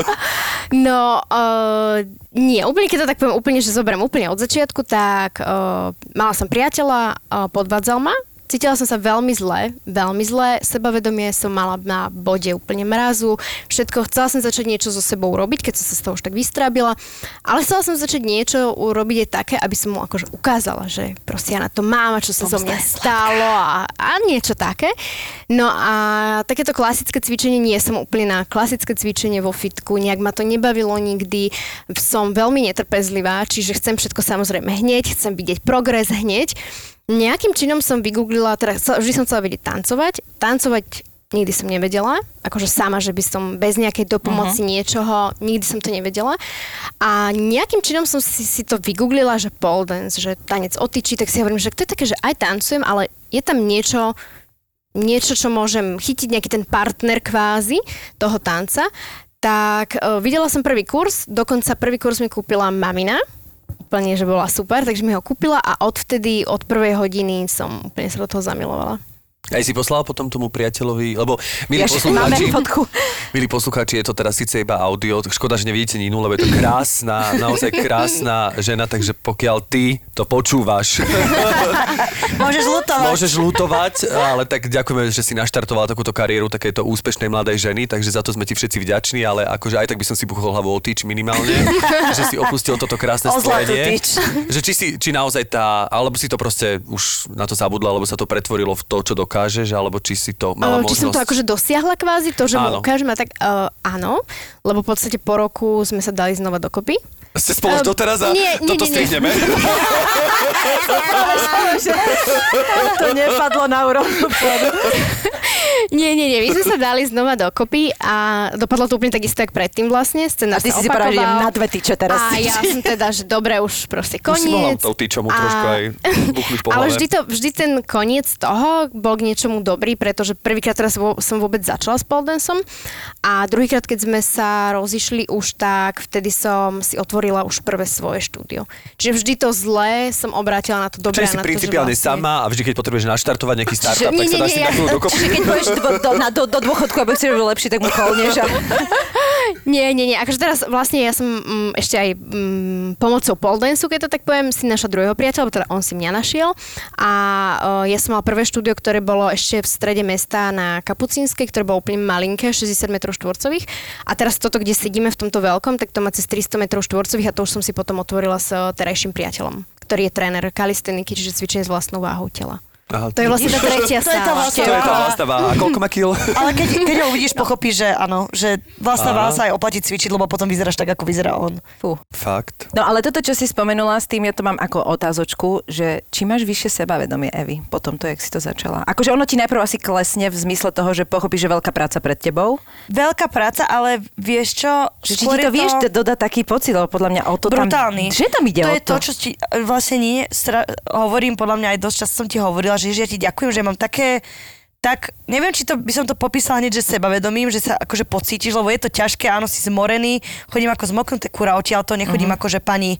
<laughs> no, uh, nie, úplne, keď to tak poviem, úplne, že zoberiem úplne od začiatku, tak uh, mala som priateľa, uh, podvádzal ma, Cítila som sa veľmi zle, veľmi zle, sebavedomie som mala na bode úplne mrazu, všetko, chcela som začať niečo so sebou robiť, keď som sa z toho už tak vystrábila, ale chcela som začať niečo urobiť aj také, aby som mu akože ukázala, že proste ja na to mám a čo sa zo mňa stalo a, a niečo také. No a takéto klasické cvičenie, nie som úplne na klasické cvičenie vo fitku, nejak ma to nebavilo nikdy, som veľmi netrpezlivá, čiže chcem všetko samozrejme hneď, chcem vidieť progres hneď. Nejakým činom som vygooglila, teda vždy som chcela vedieť tancovať. Tancovať nikdy som nevedela, akože sama, že by som bez nejakej dopomoci uh-huh. niečoho, nikdy som to nevedela. A nejakým činom som si, si to vygooglila, že pole dance, že tanec otyčí, tak si hovorím, že to je také, že aj tancujem, ale je tam niečo, niečo, čo môžem chytiť, nejaký ten partner kvázi toho tanca. Tak uh, videla som prvý kurz, dokonca prvý kurz mi kúpila mamina, úplne, že bola super, takže mi ho kúpila a odvtedy, od prvej hodiny som úplne sa do toho zamilovala. Aj si poslala potom tomu priateľovi, lebo milí Ja poslucháči, milí poslucháči, je to teraz síce iba audio, škoda, že nevidíte Ninu, lebo je to krásna, naozaj krásna žena, takže pokiaľ ty to počúvaš, <laughs> Môžeš lutovať. môžeš lutovať, ale tak ďakujeme, že si naštartovala takúto kariéru takéto úspešnej mladej ženy, takže za to sme ti všetci vďační, ale akože aj tak by som si buchol hlavu o tyč minimálne, <laughs> že si opustil toto krásne tyč. Že či, si, či naozaj tá, alebo si to proste už na to zabudla, alebo sa to pretvorilo v to, čo dokážeš, alebo či si to mala Uh, či som to možnosť. akože dosiahla kvázi, to, že Áno. mu ukážem a tak uh, áno, lebo v podstate po roku sme sa dali znova dokopy. Ste spolu Ehm, doteraz a nie, nie, toto nie, strihneme. To nepadlo na úrovnu Nie, nie, nie, my sme sa dali znova dokopy a dopadlo to úplne takisto, jak predtým vlastne. A Scenár ty sa si si povedala, že idem na dve tyče teraz. A ja som teda, že dobre, už proste Už si koniec. tou tyčou mu trošku aj po <laughs> Ale vždy, to, vždy ten koniec toho bol k niečomu dobrý, pretože prvýkrát teraz vo- som vôbec začala s pole danceom a druhýkrát, keď sme sa rozišli už tak, vtedy som si otvorila už prvé svoje štúdio. Čiže vždy to zlé som obrátila na to dobré Čiže si a principiálne vlastne... sama a vždy, keď potrebuješ naštartovať nejaký startup, nie, tak sa nie, dáš nie, ja- na dokopy. Čiže keď pôjdeš do, do, na, do, do dôchodku a budeš si robiť lepšie, tak mu kolneš. A... Nie, nie, nie. Akože teraz vlastne ja som mm, ešte aj mm, pomocou pole dance keď to tak poviem, si našla druhého priateľa, teda on si mňa našiel. A uh, ja som mala prvé štúdio, ktoré bolo ešte v strede mesta na Kapucínskej, ktoré bolo úplne malinké, 60 m štvorcových. A teraz toto, kde sedíme v tomto veľkom, tak to má cez 300 m štvorcových a to už som si potom otvorila s uh, terajším priateľom ktorý je tréner kalisteniky, čiže cvičenie s vlastnou váhou tela. Aha, To je vlastne tá tretia To je tá sála. vlastná to je tá vlastná váha. A koľko má kil? Ale keď, keď ho uvidíš, <laughs> pochopíš, že áno, že vlastná váha sa aj oplatí cvičiť, lebo potom vyzeráš tak, ako vyzerá on. Fú. Fakt. No ale toto, čo si spomenula, s tým ja to mám ako otázočku, že či máš vyššie sebavedomie, Evi, po tomto, jak si to začala. Akože ono ti najprv asi klesne v zmysle toho, že pochopíš, že veľká práca pred tebou. Veľká práca, ale vieš čo? Že či ti to je vieš dodať taký pocit, lebo podľa mňa o to brutálny. tam... Že tam ide to o je to, čo ti vlastne nie, stra- hovorím, podľa mňa aj dosť často som ti hovorila, že ja ti ďakujem, že mám také tak neviem, či to by som to popísala hneď, že sebavedomím, že sa akože pocítiš, lebo je to ťažké, áno, si zmorený, chodím ako zmoknuté kura odtiaľ to, nechodím uh-huh. akože pani,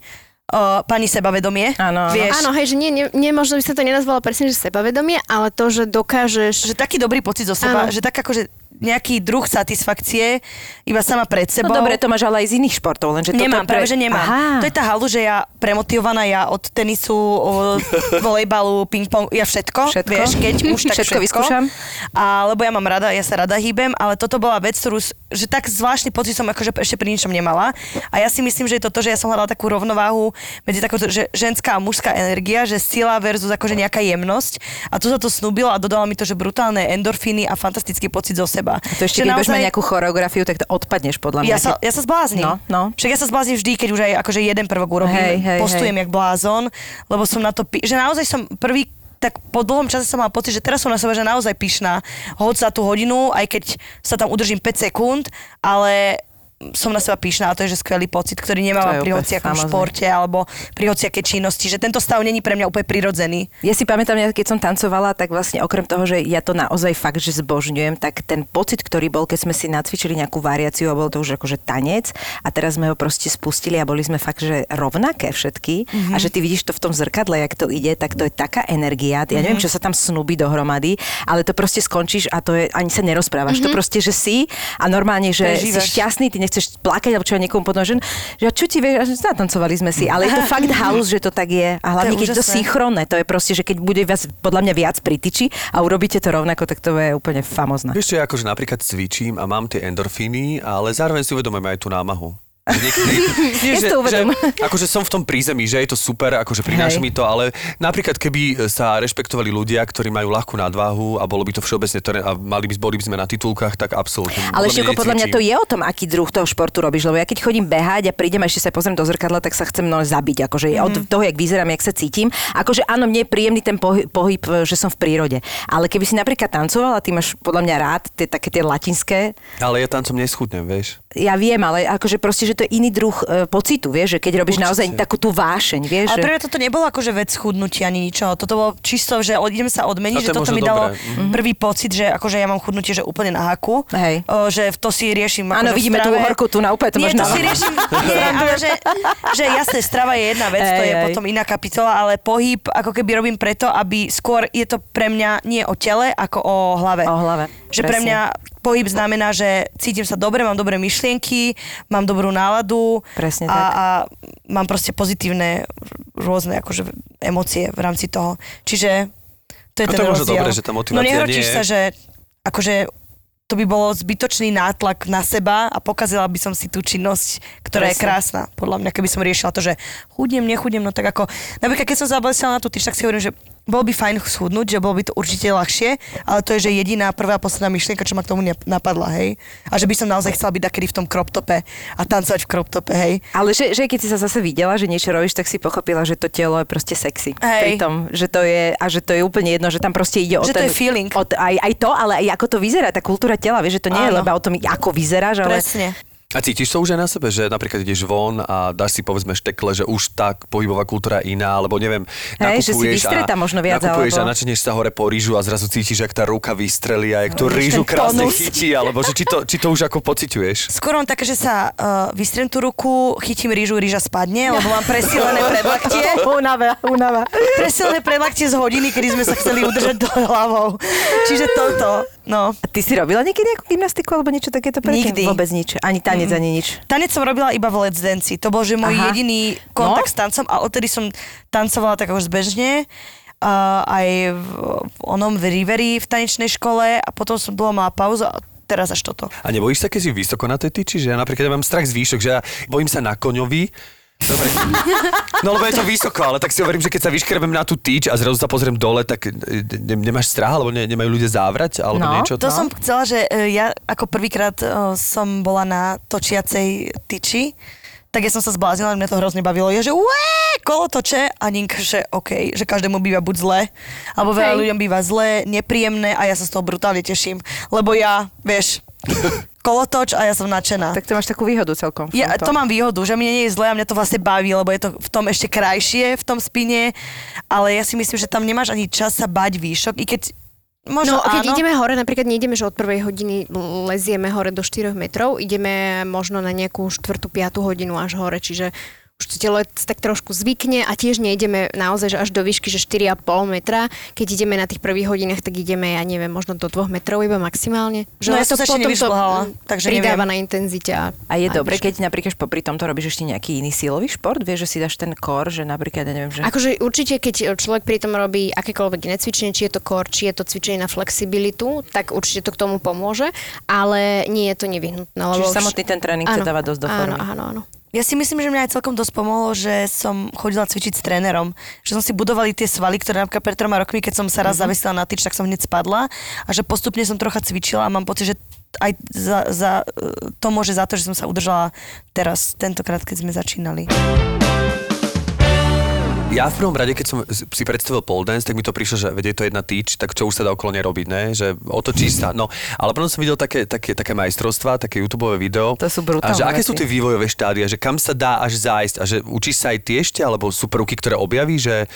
uh, pani sebavedomie. Áno, áno. vieš, Áno, hej, že nie, nie, nie, možno by som to nenazvala presne, že sebavedomie, ale to, že dokážeš... že taký dobrý pocit zo seba, Áno. že tak akože nejaký druh satisfakcie iba sama pred sebou. No dobre, to máš ale aj z iných športov, lenže toto Nemám, pre... práve že nemám. Aha. To je tá halu, že ja premotivovaná, ja od tenisu, o, volejbalu, ping-pong, ja všetko, Všetko? vieš, keď už tak Všetko všetko. vyskúšam? A, lebo ja mám rada, ja sa rada hýbem, ale toto bola vec, ktorú, že tak zvláštny pocit som akože ešte pri ničom nemala. A ja si myslím, že je to to, že ja som hľadala takú rovnováhu medzi takou, že ženská a mužská energia, že sila versus akože nejaká jemnosť. A tu sa to snúbilo a dodala mi to, že brutálne endorfíny a fantastický pocit zo seba. To ešte, keď budeš mať nejakú choreografiu, tak to odpadneš podľa mňa. ja sa, ja sa zbláznim. No, no. Však ja sa zbláznim vždy, keď už aj akože jeden prvok urobím, Hej, hej, postujem hej. jak blázon, lebo som na to, pi- že naozaj som prvý tak po dlhom čase som mala pocit, že teraz som na seba že naozaj pyšná. Hoď za tú hodinu, aj keď sa tam udržím 5 sekúnd, ale som na seba pyšná a to je, že skvelý pocit, ktorý je pri hociakom športe alebo pri hociakej činnosti, že tento stav není pre mňa úplne prirodzený. Ja si pamätám, ja keď som tancovala, tak vlastne okrem toho, že ja to naozaj fakt, že zbožňujem, tak ten pocit, ktorý bol, keď sme si nacvičili nejakú variáciu a bol to už akože tanec a teraz sme ho proste spustili a boli sme fakt, že rovnaké všetky mm-hmm. a že ty vidíš to v tom zrkadle, jak to ide, tak to je taká energia. Ja neviem, čo sa tam snúbi dohromady, ale to proste skončíš a to je, ani sa nerozprávaš. Mm-hmm. To proste, že si a normálne, že si šťastný, ty nechceš plakať alebo čo ja niekomu potom, že, čo ti vieš, zatancovali sme si, ale je to <laughs> fakt halus, že to tak je. A hlavne, keď je to úžasné. synchronné, to je proste, že keď bude viac, podľa mňa viac pritiči a urobíte to rovnako, tak to je úplne famozné. Vieš čo, ja akože napríklad cvičím a mám tie endorfíny, ale zároveň si uvedomujem aj tú námahu. <laughs> Že niekedy, nie, uvedom. že, akože som v tom prízemí, že je to super, akože prináša Hej. mi to, ale napríklad keby sa rešpektovali ľudia, ktorí majú ľahkú nadváhu a bolo by to všeobecne to, a mali by, boli by sme na titulkách, tak absolútne. Ale všetko podľa mňa to je o tom, aký druh toho športu robíš, lebo ja keď chodím behať a prídem a ešte sa pozriem do zrkadla, tak sa chcem no zabiť, akože mm. od toho, jak vyzerám, jak sa cítim. Akože áno, mne je príjemný ten pohyb, pohyb, že som v prírode. Ale keby si napríklad tancovala, ty máš podľa mňa rád tie také tie latinské, Ale ja tancom neschudnem, vieš. Ja viem, ale akože proste, že to je iný druh e, pocitu, vieš, že keď robíš Určite. naozaj takú tú vášeň, vieš, Ale že... pre mňa toto nebolo akože vec chudnutia ani ničoho. Toto bolo čisto, že idem sa odmeniť, to že toto mi dalo dobré. Mhm. prvý pocit, že akože ja mám chudnutie, že úplne na haku. Hej. O, že to si riešim Áno, akože vidíme tú strave. horku tu na úplne, to Nie, to si riešim, <laughs> nie, ale že, že jasné, strava je jedna vec, to Hej, je hej. potom iná kapitola, ale pohyb ako keby robím preto, aby skôr je to pre mňa nie o tele, ako o hlave. O hlave, Že pre presne. mňa pohyb znamená, že cítim sa dobre, mám dobré myšlienky, mám dobrú náladu Presne a, tak. a mám proste pozitívne rôzne akože emócie v rámci toho. Čiže to je A to ten je možno rozdiel. dobré, že tá motivácia No nie je- sa, že akože to by bolo zbytočný nátlak na seba a pokazila by som si tú činnosť, ktorá je Presne. krásna. Podľa mňa, keby som riešila to, že chudnem, nechudnem, no tak ako... Napríklad, keď som zabalisila na tú tyč, tak si hovorím, že bolo by fajn schudnúť, že bolo by to určite ľahšie, ale to je, že jediná prvá posledná myšlienka, čo ma k tomu napadla, hej. A že by som naozaj chcela byť takedy v tom crop tope a tancovať v crop tope, hej. Ale že, že keď si sa zase videla, že niečo robíš, tak si pochopila, že to telo je proste sexy. Hej. Pri tom, že to je, a že to je úplne jedno, že tam proste ide o Že to ten... je feeling. O, aj, aj to, ale aj ako to vyzerá, tá kultúra tela, vieš, že to nie je Áno. len o tom, ako vyzeráš, ale... Presne. A cítiš to už aj na sebe, že napríklad ideš von a dáš si povedzme štekle, že už tak pohybová kultúra je iná, alebo neviem, Hej, že si nakupuješ vystretá možno viac, nakupuješ alebo- a načneš sa hore po rýžu a zrazu cítiš, jak tá ruka vystrelí a jak tú rýžu krásne tónus. chytí, alebo že či to, či to už ako pociťuješ. Skôr mám také, že sa uh, vystriem tú ruku, chytím rýžu, rýža spadne, lebo mám presilené predlaktie. <laughs> Únava, únava. Presilené predlaktie z hodiny, kedy sme sa chceli udržať do hlavou. Čiže toto, no. A ty si robila niekedy nejakú gymnastiku alebo niečo takéto predtým? Nikdy. Vôbec nič. Ani tanec, ani nič. Tanec som robila iba v Let's Dance. To bol, že môj Aha. jediný kontakt No. s tancom a odtedy som tancovala tak už zbežne. Uh, aj v, v onom v Riveri v tanečnej škole a potom som dlho mala pauzu a teraz až toto. A nebojíš sa, keď si vysoko na tej tyči? Že ja napríklad ja mám strach z výšok, že ja bojím sa na koňovi. Dobre. No lebo je to vysoko, ale tak si hovorím, že keď sa vyškrebem na tú tyč a zrazu sa pozriem dole, tak e, ne, nemáš strach, alebo ne, nemajú ľudia závrať, alebo No, niečo? To som chcela, že e, ja ako prvýkrát e, som bola na točiacej tyči, tak ja som sa zbláznila, mňa to hrozne bavilo. Ja, že ué, kolotoče a Ninka, že OK, že každému býva buď zle, alebo veľa ľuďom býva zle, nepríjemné a ja sa z toho brutálne teším, lebo ja, vieš, <laughs> kolotoč a ja som nadšená. Tak to máš takú výhodu celkom. Ja, to mám výhodu, že mne nie je zle a mňa to vlastne baví, lebo je to v tom ešte krajšie, v tom spine, ale ja si myslím, že tam nemáš ani čas sa bať výšok, i keď možno No, keď áno. ideme hore, napríklad nejdeme, že od prvej hodiny lezieme hore do 4 metrov, ideme možno na nejakú 4. 5. hodinu až hore, čiže už to telo tak trošku zvykne a tiež nejdeme naozaj že až do výšky, že 4,5 metra. Keď ideme na tých prvých hodinách, tak ideme, ja neviem, možno do 2 metrov iba maximálne. No ja som sa ešte nevyšplhala, takže pridáva neviem. na intenzite. A, A je dobre, keď napríklad popri tomto robíš ešte nejaký iný silový šport? Vieš, že si dáš ten kor, že napríklad, ja neviem, že... Akože určite, keď človek pri tom robí akékoľvek iné cvičenie, či je to core, či je to cvičenie na flexibilitu, tak určite to k tomu pomôže, ale nie je to nevyhnutné. Lebo Čiže už- samotný ten tréning ťa dáva dosť do formy. Áno, áno, áno. Ja si myslím, že mňa aj celkom dosť pomohlo, že som chodila cvičiť s trénerom. Že som si budovali tie svaly, ktoré napríklad pred troma rokmi, keď som sa raz Mhm. zavesila na tyč, tak som hneď spadla. A že postupne som trocha cvičila a mám pocit, že aj za, za, to môže za to, že som sa udržala teraz, tentokrát, keď sme začínali. Ja v prvom rade, keď som si predstavil pole dance, tak mi to prišlo, že vedie to jedna týč, tak čo už sa dá okolo nej robiť, ne? Že otočíš sa. No, ale potom som videl také, také, také majstrovstvá, také YouTube video. To sú A brutálne že aké sú tie vývojové štádia, že kam sa dá až zájsť a že učíš sa aj ty ešte, alebo sú prvky, ktoré objaví, že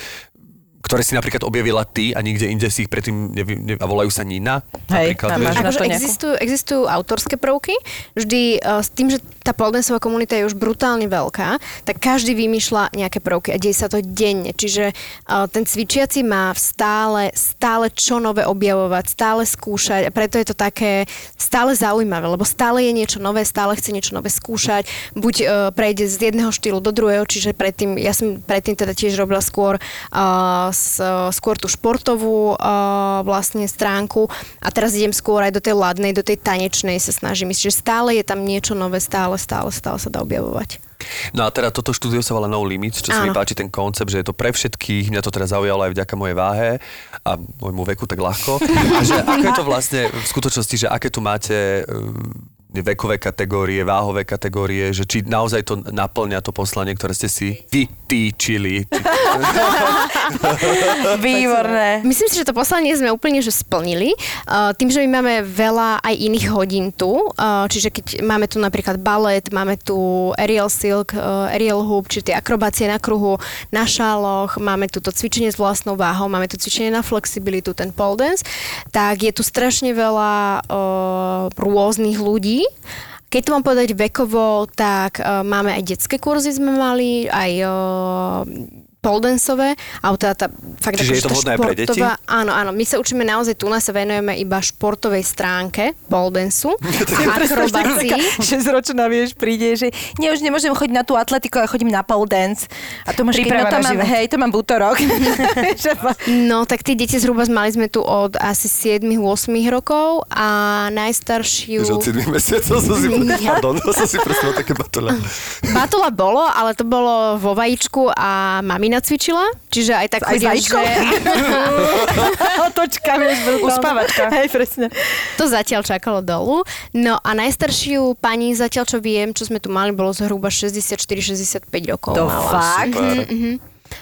ktoré si napríklad objavila ty a nikde inde si ich predtým nevy, ne, a volajú sa Nina. Hej, napríklad, tam vieš, máš že- na Akože existujú, existujú autorské prvky, vždy uh, s tým, že tá poldensová komunita je už brutálne veľká, tak každý vymýšľa nejaké prvky a deje sa to denne. Čiže uh, ten cvičiaci má stále, stále čo nové objavovať, stále skúšať a preto je to také stále zaujímavé, lebo stále je niečo nové, stále chce niečo nové skúšať, buď uh, prejde z jedného štýlu do druhého, čiže predtým, ja som predtým teda tiež robila skôr, uh, skôr tú športovú uh, vlastne stránku a teraz idem skôr aj do tej ladnej, do tej tanečnej sa snažím ísť, že stále je tam niečo nové, stále, stále, stále sa dá objavovať. No a teda toto štúdio sa volá No Limits, čo sa mi páči ten koncept, že je to pre všetkých, mňa to teda zaujalo aj vďaka mojej váhe a môjmu veku tak ľahko. A že je to vlastne v skutočnosti, že aké tu máte vekové kategórie, váhové kategórie, že či naozaj to naplňa to poslanie, ktoré ste si vytýčili. <laughs> <laughs> Výborné. Myslím si, že to poslanie sme úplne že splnili. Uh, tým, že my máme veľa aj iných hodín tu, uh, čiže keď máme tu napríklad balet, máme tu aerial silk, uh, aerial hoop, čiže tie akrobácie na kruhu, na šáloch, máme tu to cvičenie s vlastnou váhou, máme tu cvičenie na flexibilitu, ten pole dance, tak je tu strašne veľa uh, rôznych ľudí. Keď to mám povedať vekovo, tak uh, máme aj detské kurzy sme mali, aj uh, poldensové, alebo teda tá, fakt Čiže akože je to vhodné pre deti? Áno, áno, my sa učíme naozaj, tu nás sa venujeme iba športovej stránke poldensu, <laughs> akrobácii. 6-ročná, vieš, príde, že nie, už nemôžem chodiť na tú atletiku, ale chodím na pole dance. A to máš, keď, no to mám, život. hej, to mám útorok. Že <laughs> No, tak tí deti zhruba mali sme tu od asi 7-8 rokov a najstaršiu... Už od 7 mesiacov som si... <laughs> Pardon, som si prosím také batole. Batola bolo, ale to bolo vo vajíčku a mamina cvičila, čiže aj tak Aj chodia, že... <laughs> Otočka, vieš. Uspávačka. Hej, presne. To zatiaľ čakalo dolu. No a najstaršiu pani zatiaľ, čo viem, čo sme tu mali, bolo zhruba 64-65 rokov. To mala. fakt? Super.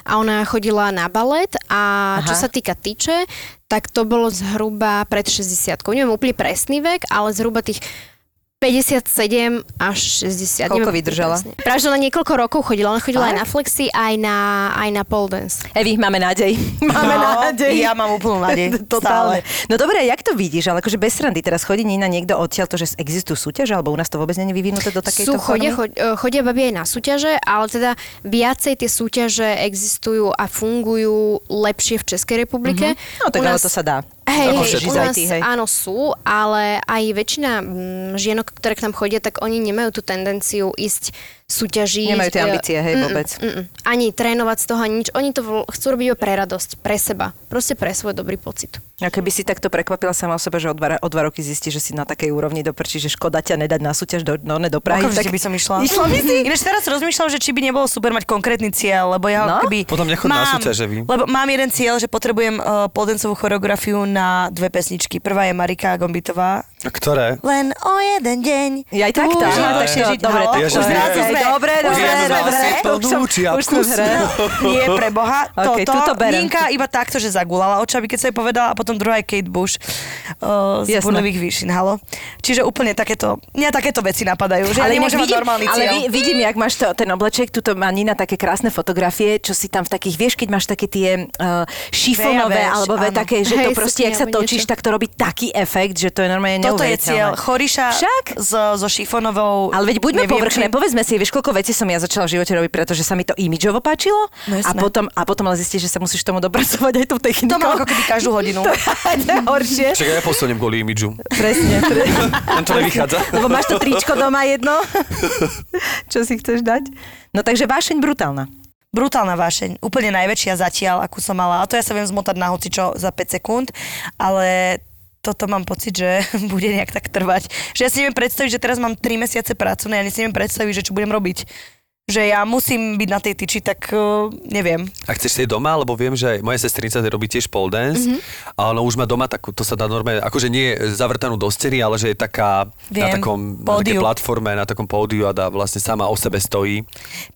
A ona chodila na balet a čo Aha. sa týka tyče, tak to bolo zhruba pred 60 Neviem úplne presný vek, ale zhruba tých 57 až 60. Koľko Neviem vydržala? že ona niekoľko rokov chodila. Ona chodila Fakt? aj na flexi, aj na, aj na pole dance. Evi, máme nádej. <laughs> Máme No, nádej. ja mám úplnú nádej. <laughs> Totálne. No dobre, jak to vidíš? Ale akože bez srandy teraz chodí na niekto odtiaľ to, že existujú súťaže, alebo u nás to vôbec nie je vyvinuté do takejto Sú, chodia, formy? chodia, chodia babi aj na súťaže, ale teda viacej tie súťaže existujú a fungujú lepšie v Českej republike. No tak U ale nás- to sa dá. Hej, hej, u nás Aj ty, hej. áno sú, ale aj väčšina mm, žienok, ktoré k nám chodia, tak oni nemajú tú tendenciu ísť súťažiť. Nemajú tie e, ambície, hej, mm, vôbec. mm, mm. Ani trénovať z toho, ani nič. Oni to chcú robiť iba pre radosť, pre seba. Proste pre svoj dobrý pocit. A keby si takto prekvapila sama o sebe, že o dva, o dva roky zistí, že si na takej úrovni doprčí, že škoda ťa nedať na súťaž do, no, ne, do Prahy. Okamžite by som išla. Išla by si? Ináč teraz rozmýšľam, že či by nebolo super mať konkrétny cieľ, lebo ja No. keby... Potom nechod na súťaže, vy. Lebo mám jeden cieľ, že potrebujem uh, poldencovú choreografiu na dve pesničky. Prvá je Marika Gombitová. A ktoré? Len o jeden deň. Ja aj tak tak tak je- zrazu sme- Dobre, dobre, dobre. hre. Už som- hre. <laughs> Nie pre Boha. Ok, Toto, berem. Ninka iba takto, že zagulala očami, keď sa jej povedala a potom druhá je Kate Bush uh, z. Burnových výšin, halo. Čiže úplne takéto, mňa takéto veci napadajú, že ja inak nemôžem mať normálny ale cieľ. vi, vidím, jak máš to, ten obleček, tuto má Nina také krásne fotografie, čo si tam v takých, vieš, keď máš také tie uh, šifonové, Veja, alebo ve, také, že to proste, jak sa točíš, niečo. tak to robí taký efekt, že to je normálne Toto je cieľ. Choriša Však? so, so šifonovou... Ale veď buďme povrchné, povedzme si, vieš, koľko vecí som ja začala v živote robiť, pretože sa mi to imidžovo páčilo No a, potom, a potom ale zistíš, že sa musíš tomu dopracovať aj tou technikou. To mám ako keby každú <laughs> hodinu. to je horšie. Však ja posuniem kvôli imidžu. Presne. <laughs> pre- Len to nevychádza. <laughs> Lebo máš to tričko doma jedno, čo si chceš dať. No takže vášeň brutálna. Brutálna vášeň, úplne najväčšia zatiaľ, akú som mala. A to ja sa viem zmotať na hocičo za 5 sekúnd, ale toto mám pocit, že <laughs> bude nejak tak trvať. Že ja si neviem predstaviť, že teraz mám 3 mesiace prácu, no ja si neviem predstaviť, že čo budem robiť. Že ja musím byť na tej tyči, tak uh, neviem. A chceš si doma, lebo viem, že moja sestrica robí tiež pole dance mm-hmm. a ona už má doma takú, to sa dá normálne, akože nie je zavrtanú do steny, ale že je taká na Viem, takom na takej pódiu. platforme, na takom pódiu a dá vlastne sama o sebe stojí.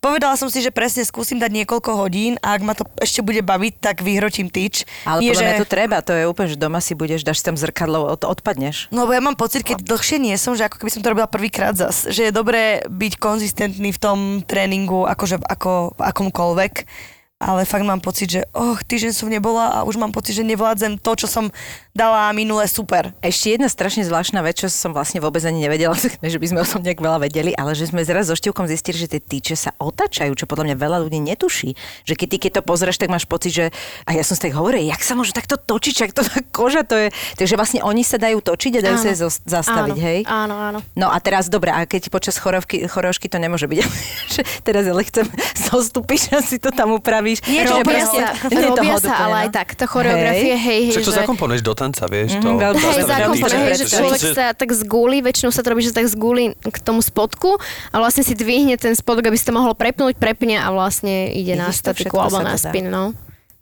Povedala som si, že presne skúsim dať niekoľko hodín a ak ma to ešte bude baviť, tak vyhrotím tyč. Ale Nie, podľa mňa že... to treba, to je úplne, že doma si budeš, dáš si tam zrkadlo, od, odpadneš. No lebo ja mám pocit, keď dlhšie nie som, že ako keby som to robila prvýkrát zas, že je dobré byť konzistentný v tom tréningu, akože ako akomkoľvek, ale fakt mám pocit, že oh, týždeň som nebola a už mám pocit, že nevládzem to, čo som dala minule super. Ešte jedna strašne zvláštna vec, čo som vlastne vôbec ani nevedela, <laughs> že by sme o tom nejak veľa vedeli, ale že sme zraz so Števkom zistili, že tie tyče sa otačajú, čo podľa mňa veľa ľudí netuší. Že keď ty keď to pozrieš, tak máš pocit, že a ja som si tak hovorila, jak sa môže takto točiť, čak to tá koža to je. Takže vlastne oni sa dajú točiť a dajú sa Áno. zos- zastaviť, áno, hej? Áno, áno. No a teraz, dobre, a keď počas chorovky, chorošky to nemôže byť, <laughs> teraz ale chcem <laughs> zostúpiš a si to tam upravíš. Nie, Že to robia sa, robia sa, ale aj tak, to choreografie, hej, hej, to že... zakomponuješ do tanca, vieš, to. Mhm, veľmi to Hej, dobre, hej, že dobre. človek sa tak zgúli, väčšinou sa to robí, že tak zgúli k tomu spodku a vlastne si dvihne ten spodok, aby si to mohlo prepnúť, prepne a vlastne ide na statiku alebo na spin, no.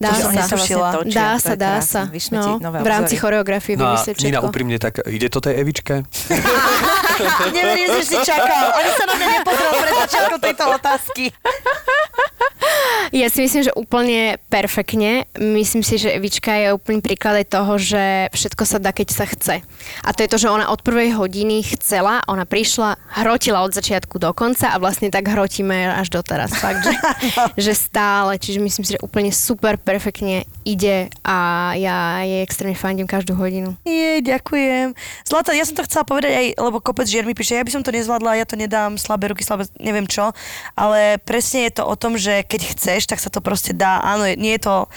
Dá To som sa. netušila. vlastne točia, Dá sa, dá sa. No, v rámci obzory. choreografie No vymyslieť Nina, všetko. úprimne, tak ide to tej Evičke? <laughs> Neverím, že si čakal. Ani sa na mňa nepozrel pred začiatkom tejto otázky. <laughs> Ja si myslím, že úplne perfektne. Myslím si, že Evička je úplný príklad aj toho, že všetko sa dá, keď sa chce. A to je to, že ona od prvej hodiny chcela, ona prišla, hrotila od začiatku do konca a vlastne tak hrotíme až doteraz. Fakt, že, <laughs> že stále. Čiže myslím si, že úplne super, perfektne ide a ja jej extrémne fandím každú hodinu. Nie, ďakujem. Zlata, ja som to chcela povedať aj, lebo kopec žien mi píše, ja by som to nezvládla, ja to nedám, slabé ruky, slabé, neviem čo, ale presne je to o tom, že keď chceš, tak sa to proste dá. Áno, je- nie je to,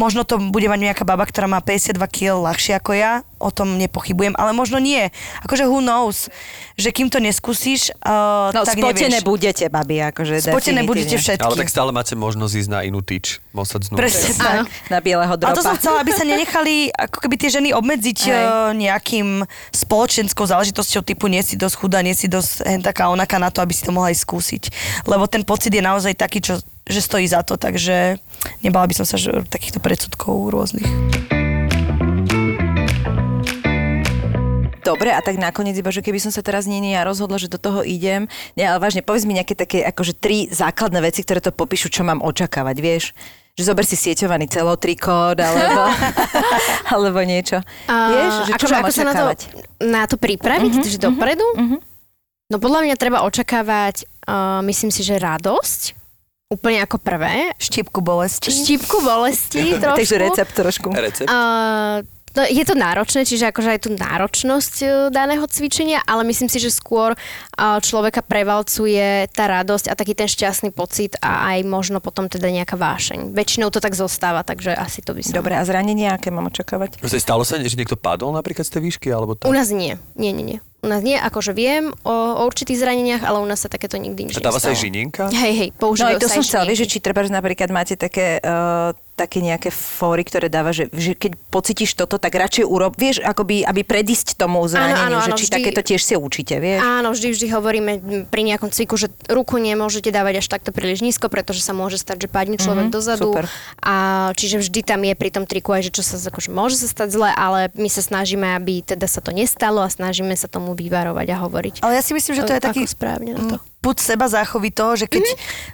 možno to bude mať nejaká baba, ktorá má 52 kg ľahšie ako ja, o tom nepochybujem, ale možno nie. Akože who knows, že kým to neskúsiš, uh, No, tak spotené nevieš. budete, babi, akože Spotené budete všetky. Ale tak stále máte možnosť ísť na inú tyč. Mosať znútra. Presne tak. Na bieleho A dropa. to som chcela, aby sa nenechali ako keby tie ženy obmedziť uh, nejakým spoločenskou záležitosťou typu nie si dosť chudá, nie si dosť hen taká onaká na to, aby si to mohla aj skúsiť. Lebo ten pocit je naozaj taký, čo, že stojí za to, takže nebala by som sa že, takýchto predsudkov rôznych. Dobre, a tak nakoniec iba, že keby som sa teraz nie, nie, ja rozhodla, že do toho idem. Nie, ale vážne, povedz mi nejaké také, akože tri základné veci, ktoré to popíšu, čo mám očakávať, vieš? Že zober si sieťovaný celotrikód, alebo, <laughs> alebo niečo. vieš, že čo akože mám ako sa na to, očakávať? na to pripraviť, Mhm, uh-huh, že dopredu? Uh-huh. No podľa mňa treba očakávať, uh, myslím si, že radosť, úplne ako prvé. Štipku bolesti. Štípku bolesti <laughs> trošku. Takže recept trošku. Recept? Uh, to, je to náročné, čiže akože aj tú náročnosť uh, daného cvičenia, ale myslím si, že skôr človeka prevalcuje tá radosť a taký ten šťastný pocit a aj možno potom teda nejaká vášeň. Väčšinou to tak zostáva, takže asi to by som... Dobre, a zranenia, aké mám očakávať? Proste stalo sa, že niekto padol napríklad z tej výšky? Alebo U tak? nás nie. Nie, nie, nie. U nás nie, akože viem o, o určitých zraneniach, ale u nás sa takéto nikdy nič dáva sa aj žinienka? Hej, hej, No používajú aj to sa som chcela, vieš, či treba, že napríklad máte také, uh, také nejaké fóry, ktoré dáva, že, že keď pocítiš toto, tak radšej urob, vieš, akoby, aby predísť tomu zraneniu, áno, že áno, či vždy- takéto tiež si učíte, vieš? Áno, vždy, vždy hovoríme m, pri nejakom cviku, že ruku nemôžete dávať až takto príliš nízko, pretože sa môže stať, že padne človek Mhm, dozadu. super. A čiže vždy tam je pri tom triku aj, že čo sa akože môže sa stať zle, ale my sa snažíme, aby teda sa to nestalo a snažíme sa tomu vyvarovať a hovoriť. Ale ja si myslím, že to je taký správne na to. mm, put seba záchovy toho, že keď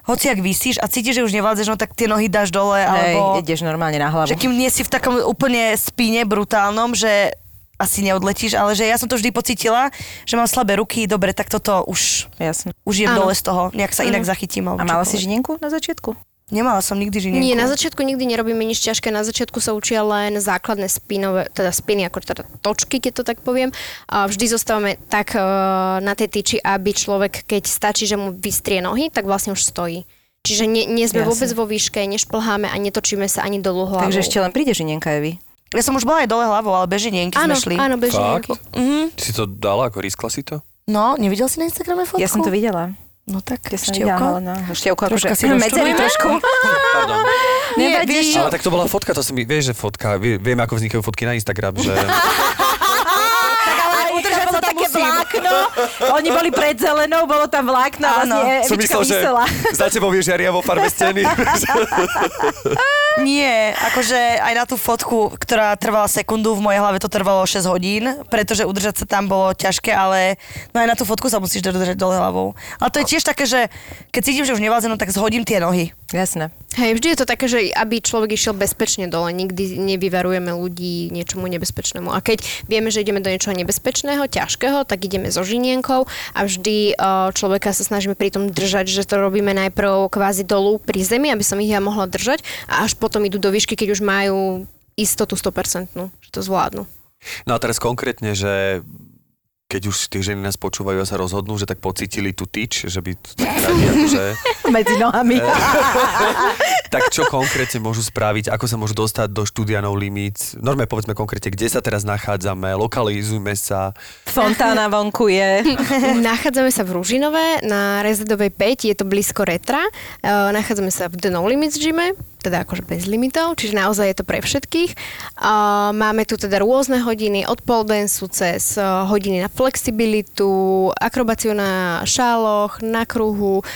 hociak vysíš a cítiš, že už nevládzeš, no tak tie nohy dáš dole, alebo... Hej, ideš normálne na hlavu. Že kým nie si v takom úplne spíne brutálnom, že asi neodletíš, ale že ja som to vždy pocítila, že mám slabé ruky, dobre, tak toto už, Jasne. už jem Áno. dole z toho, nejak sa inak zachytím. A alebo mala si žinienku na začiatku? Nemala som nikdy žinienku. Nie, na začiatku nikdy nerobíme nič ťažké. Na začiatku sa učia len základné spinové, teda spiny, ako teda točky, keď to tak poviem. A vždy zostávame tak uh, na tej tyči, aby človek, keď stačí, že mu vystrie nohy, tak vlastne už stojí. Čiže nie, nie sme Jasne. vôbec vo výške, nešplháme a netočíme sa ani dolu hlavou. Takže ešte len príde žinienka, Evi. Ja som už bola aj dole hlavou, ale bez žinienky áno, sme šli. áno, bežne. Fakt? Mhm. Ty si to dala, ako riskla si to? No, nevidel si na Instagrame fotku? Ja som to videla. No tak, števko. no. Štievko, akože si <laughs> medzery trošku. <laughs> Pardon. Nevadí. Ale tak to bola fotka, to si mi, vieš, že fotka, vie- vieme, ako vznikajú fotky na Instagram, že... <laughs> vlákno. Oni boli pred zelenou, bolo tam vlákno a Áno. vlastne Som Evička myslel, že vysela. za tebou je žiaria vo farbe steny. <laughs> Nie, akože aj na tú fotku, ktorá trvala sekundu, v mojej hlave to trvalo 6 hodín, pretože udržať sa tam bolo ťažké, ale no aj na tú fotku sa musíš držať dole hlavou. Ale to je tiež také, že keď cítim, že už nevládze, no tak zhodím tie nohy. Jasné. Hej, vždy je to také, že aby človek išiel bezpečne dole, nikdy nevyvarujeme ľudí niečomu nebezpečnému. A keď vieme, že ideme do niečoho nebezpečného, ťažkého, tak ideme so žinienkou a vždy uh, človeka sa snažíme pri tom držať, že to robíme najprv kvázi dolu pri zemi, aby som ich ja mohla držať a až potom idú do výšky, keď už majú istotu 100%, že to zvládnu. No a teraz konkrétne, že keď už tie ženy nás počúvajú a sa rozhodnú, že tak pocítili tú tyč, že by radi <laughs> akože, Medzi nohami. <laughs> tak čo konkrétne môžu spraviť, ako sa môžu dostať do štúdia No Limits. Normálne povedzme konkrétne, kde sa teraz nachádzame, lokalizujme sa. Fontána vonku je. <laughs> Nachádzame sa v Ružinové na Rezidovej 5, je to blízko Retra. Uh, nachádzame sa v The No Limits gyme, teda akože bez limitov, čiže naozaj je to pre všetkých. Uh, máme tu teda rôzne hodiny od pole danceu cez uh, hodiny na flexibilitu, akrobáciu na šáloch, na kruhu, uh,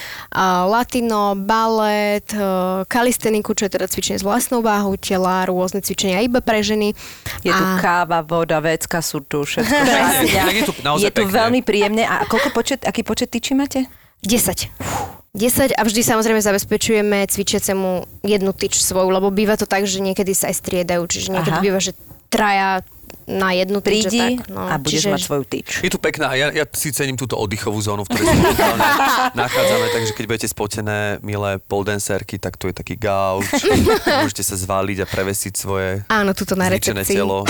latino, balet, uh, kalisteniku, čo je teda cvičenie s vlastnou váhou tela, rôzne cvičenia iba pre ženy. Je tu A- káva, voda, vecka, sú tu všetko. <laughs> Je tu naozaj je tu pekne. veľmi príjemne. A koľko počet, aký počet tyčí máte? 10. 10 a vždy samozrejme zabezpečujeme cvičiacemu jednu tyč svoju, lebo býva to tak, že niekedy sa aj striedajú, čiže niekedy Aha. býva, že traja na jednu tyč. Prídi tak, no, a budeš čiže, mať svoju tyč. Je tu pekná, ja, ja si cením túto oddychovú zónu, v ktorej sa <laughs> nachádzame, takže keď budete spotené, milé poldancerky, tak tu je taký gauč, <laughs> môžete sa zvaliť a prevesiť svoje Áno, tuto na recepcii. telo.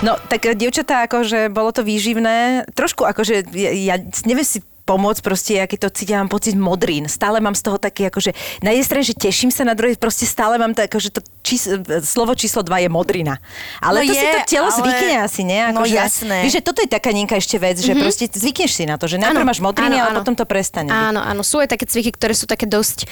No, tak dievčatá, akože bolo to výživné. Trošku akože, ja, ja neviem si pomôcť proste, aký to cítim, mám pocit modrín. Stále mám z toho taký, akože, na jednej strane, že teším sa, na druhej proste stále mám to, akože to čís, slovo číslo 2 je modrina. Ale No to si je, to telo ale- zvykne asi, nie? No Akože, jasné. Víš, že toto je taká Ninka ešte vec, že proste zvykneš si na to, že najprv máš modriny, áno, ale áno. potom to prestane. Áno, áno, sú aj také cviky, ktoré sú také dosť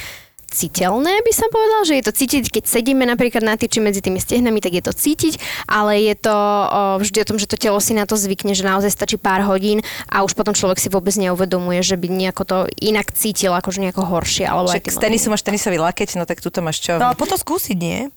citeľné, by som povedal, že je to cítiť, keď sedíme napríklad na tyči medzi tými stehnami, tak je to cítiť, ale je to o, vždy o tom, že to telo si na to zvykne, že naozaj stačí pár hodín a už potom človek si vôbec neuvedomuje, že by nejako to inak cítil, akože nejako horšie. Alebo aj Však má- tenisu máš tenisový lakeť, no tak tuto máš čo? No ale potom skúsiť, nie?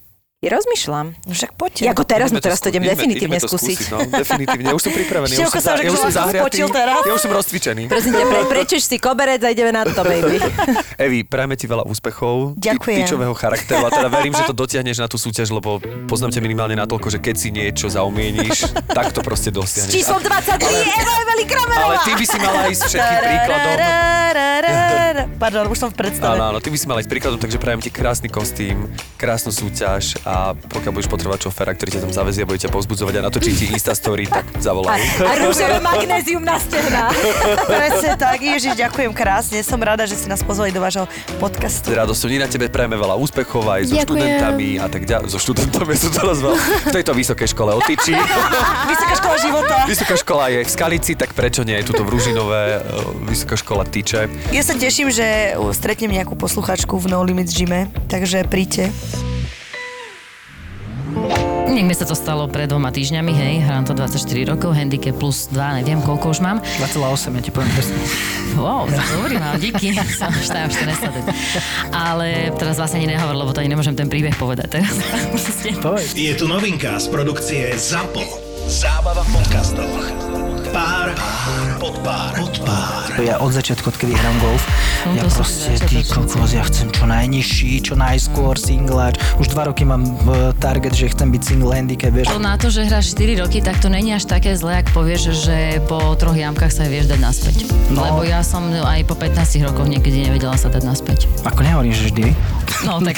Ja rozmýšľam. No však poďte. Ako teraz, no teraz to idem definitívne ideme to skúsiť. No, definitívne, ja už som pripravený, ja už som, za, ja už som zahriatý, ja už som rozcvičený. Prosím ťa, pre, prečeš si koberec a ideme na to, baby. <laughs> Evi, prajme ti veľa úspechov, Ďakujem. tyčového charakteru a teda verím, že to dotiahneš na tú súťaž, lebo poznám ťa minimálne natoľko, že keď si niečo zaumieníš, tak to proste S dosiahneš. číslom 23 Eva Eveli Kramelová. Ale ty by si mala ísť všetkým príkladom. Pardon, už som v predstave. Áno, áno, ty by si mala ísť príkladom, takže prajem ti krásny kostým, krásnu súťaž a pokiaľ budeš potrebovať šoféra, ktorý ťa tam zavezie a bude ťa povzbudzovať a natočí ti Insta story, tak A, zavolaj. a rúžové magnézium na stehná. Presne tak, Ježiš, ďakujem krásne. Som rada, že ste nás pozvali do vášho podcastu. S radosťou my na tebe prajeme veľa úspechov aj so Ďakujem. študentami a tak ďalej. So študentami som to rozval. V tejto vysokej škole otyčí. <laughs> Vysoká škola života. Vysoká škola je v Skalici, tak prečo nie? Tuto v Ružinové, e, vysoká škola tyče. Ja sa teším, že stretnem nejakú posluchačku v No Limits gyme, takže príďte. Nech mi sa to stalo pred dvoma týždňami, hej, hrám to 24 rokov, handicap plus 2, neviem koľko už mám. 2,8, ja ti poviem presne. Wow, dobrý mám, díky, <laughs> som už tam 14 let. Ale teraz vlastne ani nehovor, lebo to ani nemôžem ten príbeh povedať teraz. <laughs> Je tu novinka z produkcie ZAPO. Zábava v podcastoch. Pár, pár, pod pár. Ja od začiatku, odkedy hrám golf, No ja proste, ty kokos, ja chcem čo najnižší, čo najskôr singláč. Už dva roky mám v target, že chcem byť single handicap, vieš. To na to, že hráš 4 roky, tak to není až také zlé, ak povieš, že po troch jamkách sa vieš dať naspäť. No. Lebo ja som aj po 15 rokoch niekedy nevedela sa dať naspäť. Ako nehovorím, že vždy. No tak.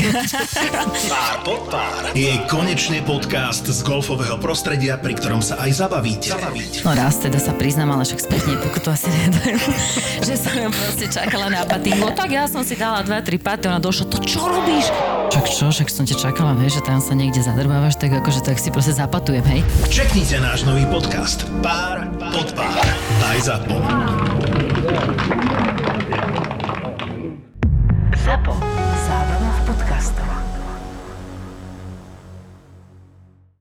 Pár pod pár je konečne podcast z golfového prostredia, pri ktorom sa aj zabavíte. zabavíte. No raz teda sa priznám, ale však spätne pokutu asi <laughs> nedajú, že som ju proste čakala na patingu. Tak ja som si dala 2-3 paty, ona došla, to čo robíš? Však čo, však som ťa čakala, vieš, že tam sa niekde zadrbávaš, tak akože tak si proste zapatujem, hej. Čeknite náš nový podcast. Pár pod pár. Aj ZAPO. ZAPO.